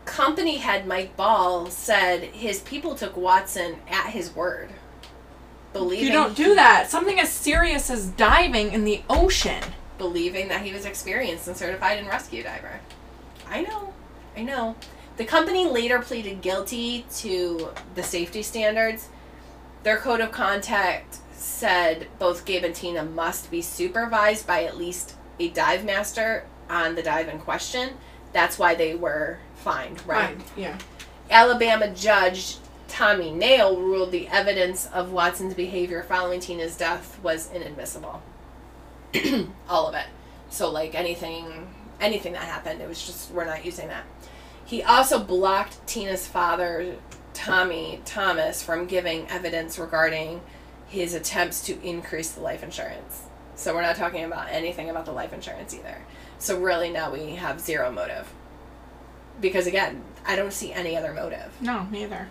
Company head Mike Ball said his people took Watson at his word. Believing You don't do that. Something as serious as diving in the ocean. believing that he was experienced and certified in rescue diver. I know, I know. The company later pleaded guilty to the safety standards. Their code of conduct said both Gabe and Tina must be supervised by at least a dive master on the dive in question. That's why they were fined, right? Yeah. Alabama judge Tommy Nail ruled the evidence of Watson's behavior following Tina's death was inadmissible. All of it. So like anything anything that happened, it was just we're not using that. He also blocked Tina's father, Tommy Thomas, from giving evidence regarding his attempts to increase the life insurance. So we're not talking about anything about the life insurance either. So really now we have zero motive. Because again, I don't see any other motive. No, neither.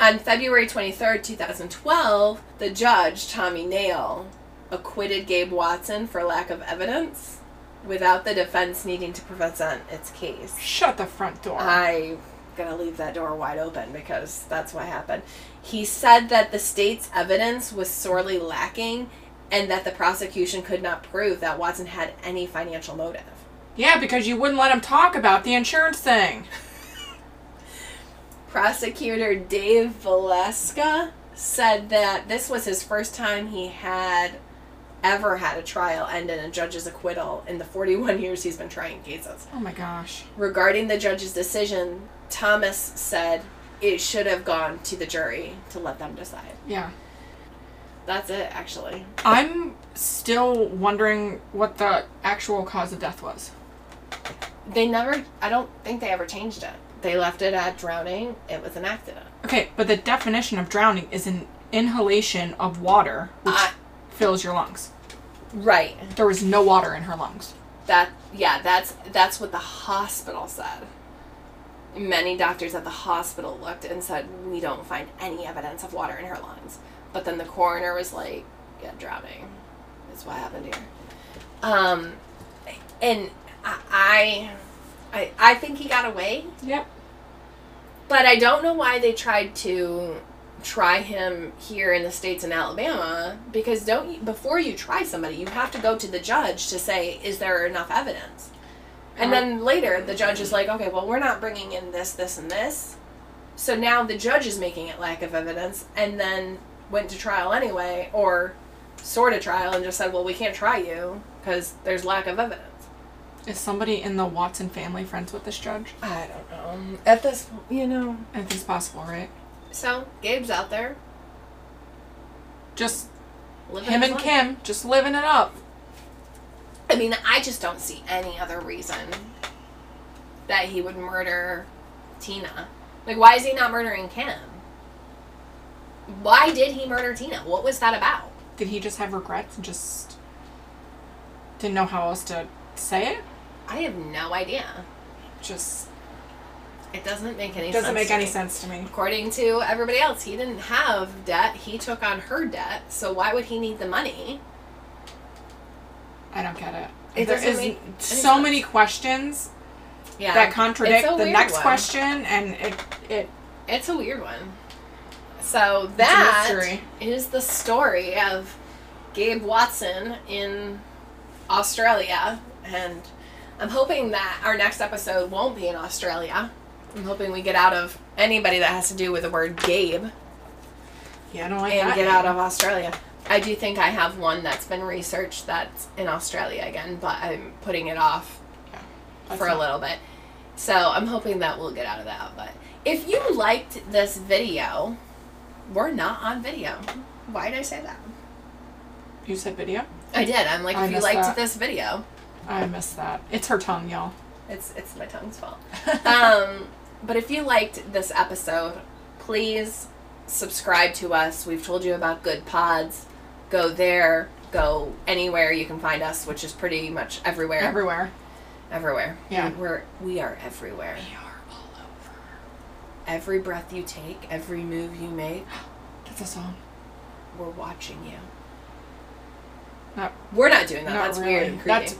On February 23rd, 2012, the judge, Tommy Nail, acquitted Gabe Watson for lack of evidence without the defense needing to present its case. Shut the front door. I'm gonna leave that door wide open because that's what happened. He said that the state's evidence was sorely lacking and that the prosecution could not prove that Watson had any financial motive. Yeah, because you wouldn't let him talk about the insurance thing. Prosecutor Dave Valeska said that this was his first time he had ever had a trial end in a judge's acquittal in the 41 years he's been trying cases. Oh my gosh. Regarding the judge's decision, Thomas said it should have gone to the jury to let them decide. Yeah. That's it, actually. I'm still wondering what the actual cause of death was. They never, I don't think they ever changed it. They left it at drowning. It was an accident. Okay, but the definition of drowning is an inhalation of water which I- fills your lungs. Right. There was no water in her lungs. That yeah, that's that's what the hospital said. Many doctors at the hospital looked and said we don't find any evidence of water in her lungs. But then the coroner was like, "Yeah, drowning is what happened here." Um, and I, I, I think he got away, Yep. but I don't know why they tried to try him here in the states in Alabama because don't you, before you try somebody you have to go to the judge to say is there enough evidence? And then later the judge is like okay well we're not bringing in this this and this. So now the judge is making it lack of evidence and then went to trial anyway or sort of trial and just said well we can't try you because there's lack of evidence. Is somebody in the Watson family friends with this judge? i don't know. At this you know. I think it's possible, right? So gabe's out there Just living him and life. Kim just living it up. I mean, I just don't see any other reason that he would murder Tina. Like, why is he not murdering Kim? Why did he murder Tina? What was that about? Did he just have regrets and just didn't know how else to say it? I have no idea. Just It doesn't make any sense. doesn't sense. make any sense to me. According to everybody else, he didn't have debt. He took on her debt. So why would he need the money? I don't get it. It there make so sense. many questions Yeah. that contradict the next one. question, and it it It's a weird one. So that is the story of Gabe Watson in Australia, and I'm hoping that our next episode won't be in Australia. I'm hoping we get out of anybody that has to do with the word Gabe yeah, I don't like and that get out of Australia. I do think I have one that's been researched that's in Australia again, but I'm putting it off That's for a little bit. So I'm hoping that we'll get out of that. But if you liked this video, we're not on video. Why did I say that? You said video. I did. I'm like, I if you liked that. this video, I missed that. It's her tongue, y'all. it's it's my tongue's fault. um, but if you liked this episode, please subscribe to us. We've told you about Good Pods. Go there. Go anywhere you can find us, which is pretty much everywhere. Everywhere. everywhere. Yeah. we're we are everywhere. We are all over. Every breath you take, every move you make, That's a song. we're watching you. Not, We're not doing that. not That's really. weird and creepy. That's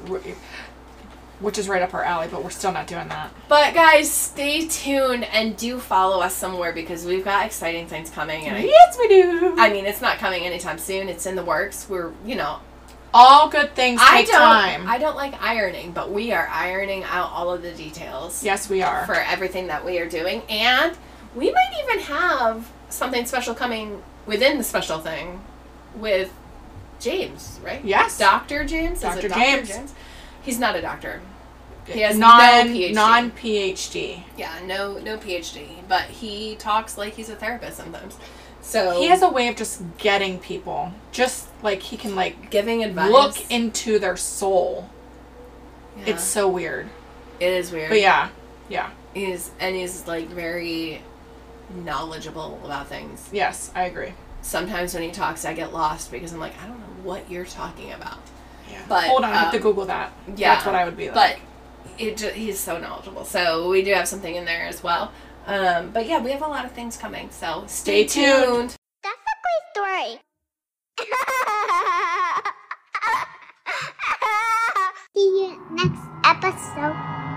which is right up our alley, but we're still not doing that. But guys, stay tuned and do follow us somewhere because we've got exciting things coming. And I, Yes, we do. I mean, it's not coming anytime soon. It's in the works. We're, you know, all good things I take don't, time. I don't like ironing, but we are ironing out all of the details yes, we are. for everything that we are doing, and we might even have something special coming within the special thing with James, right? Yes. Doctor James. Is Dr. it James. He's not a doctor. He has non no PhD. non PhD. Yeah, no no PhD, but he talks like he's a therapist sometimes. So He has a way of just getting people. Just like he can like giving advice. look into their soul. Yeah. It's so weird. it is weird. But yeah. Yeah. he's and he's like very knowledgeable about things. Yes, I agree. Sometimes when he talks, I get lost because I'm like, I don't know what you're talking about. Yeah. But, hold on, I have to um, Google that. Yeah, That's what I would be like. But it he's so knowledgeable. So we do have something in there as well. Um, but yeah, we have a lot of things coming. So stay, Stay tuned. That's a great story. See you next episode.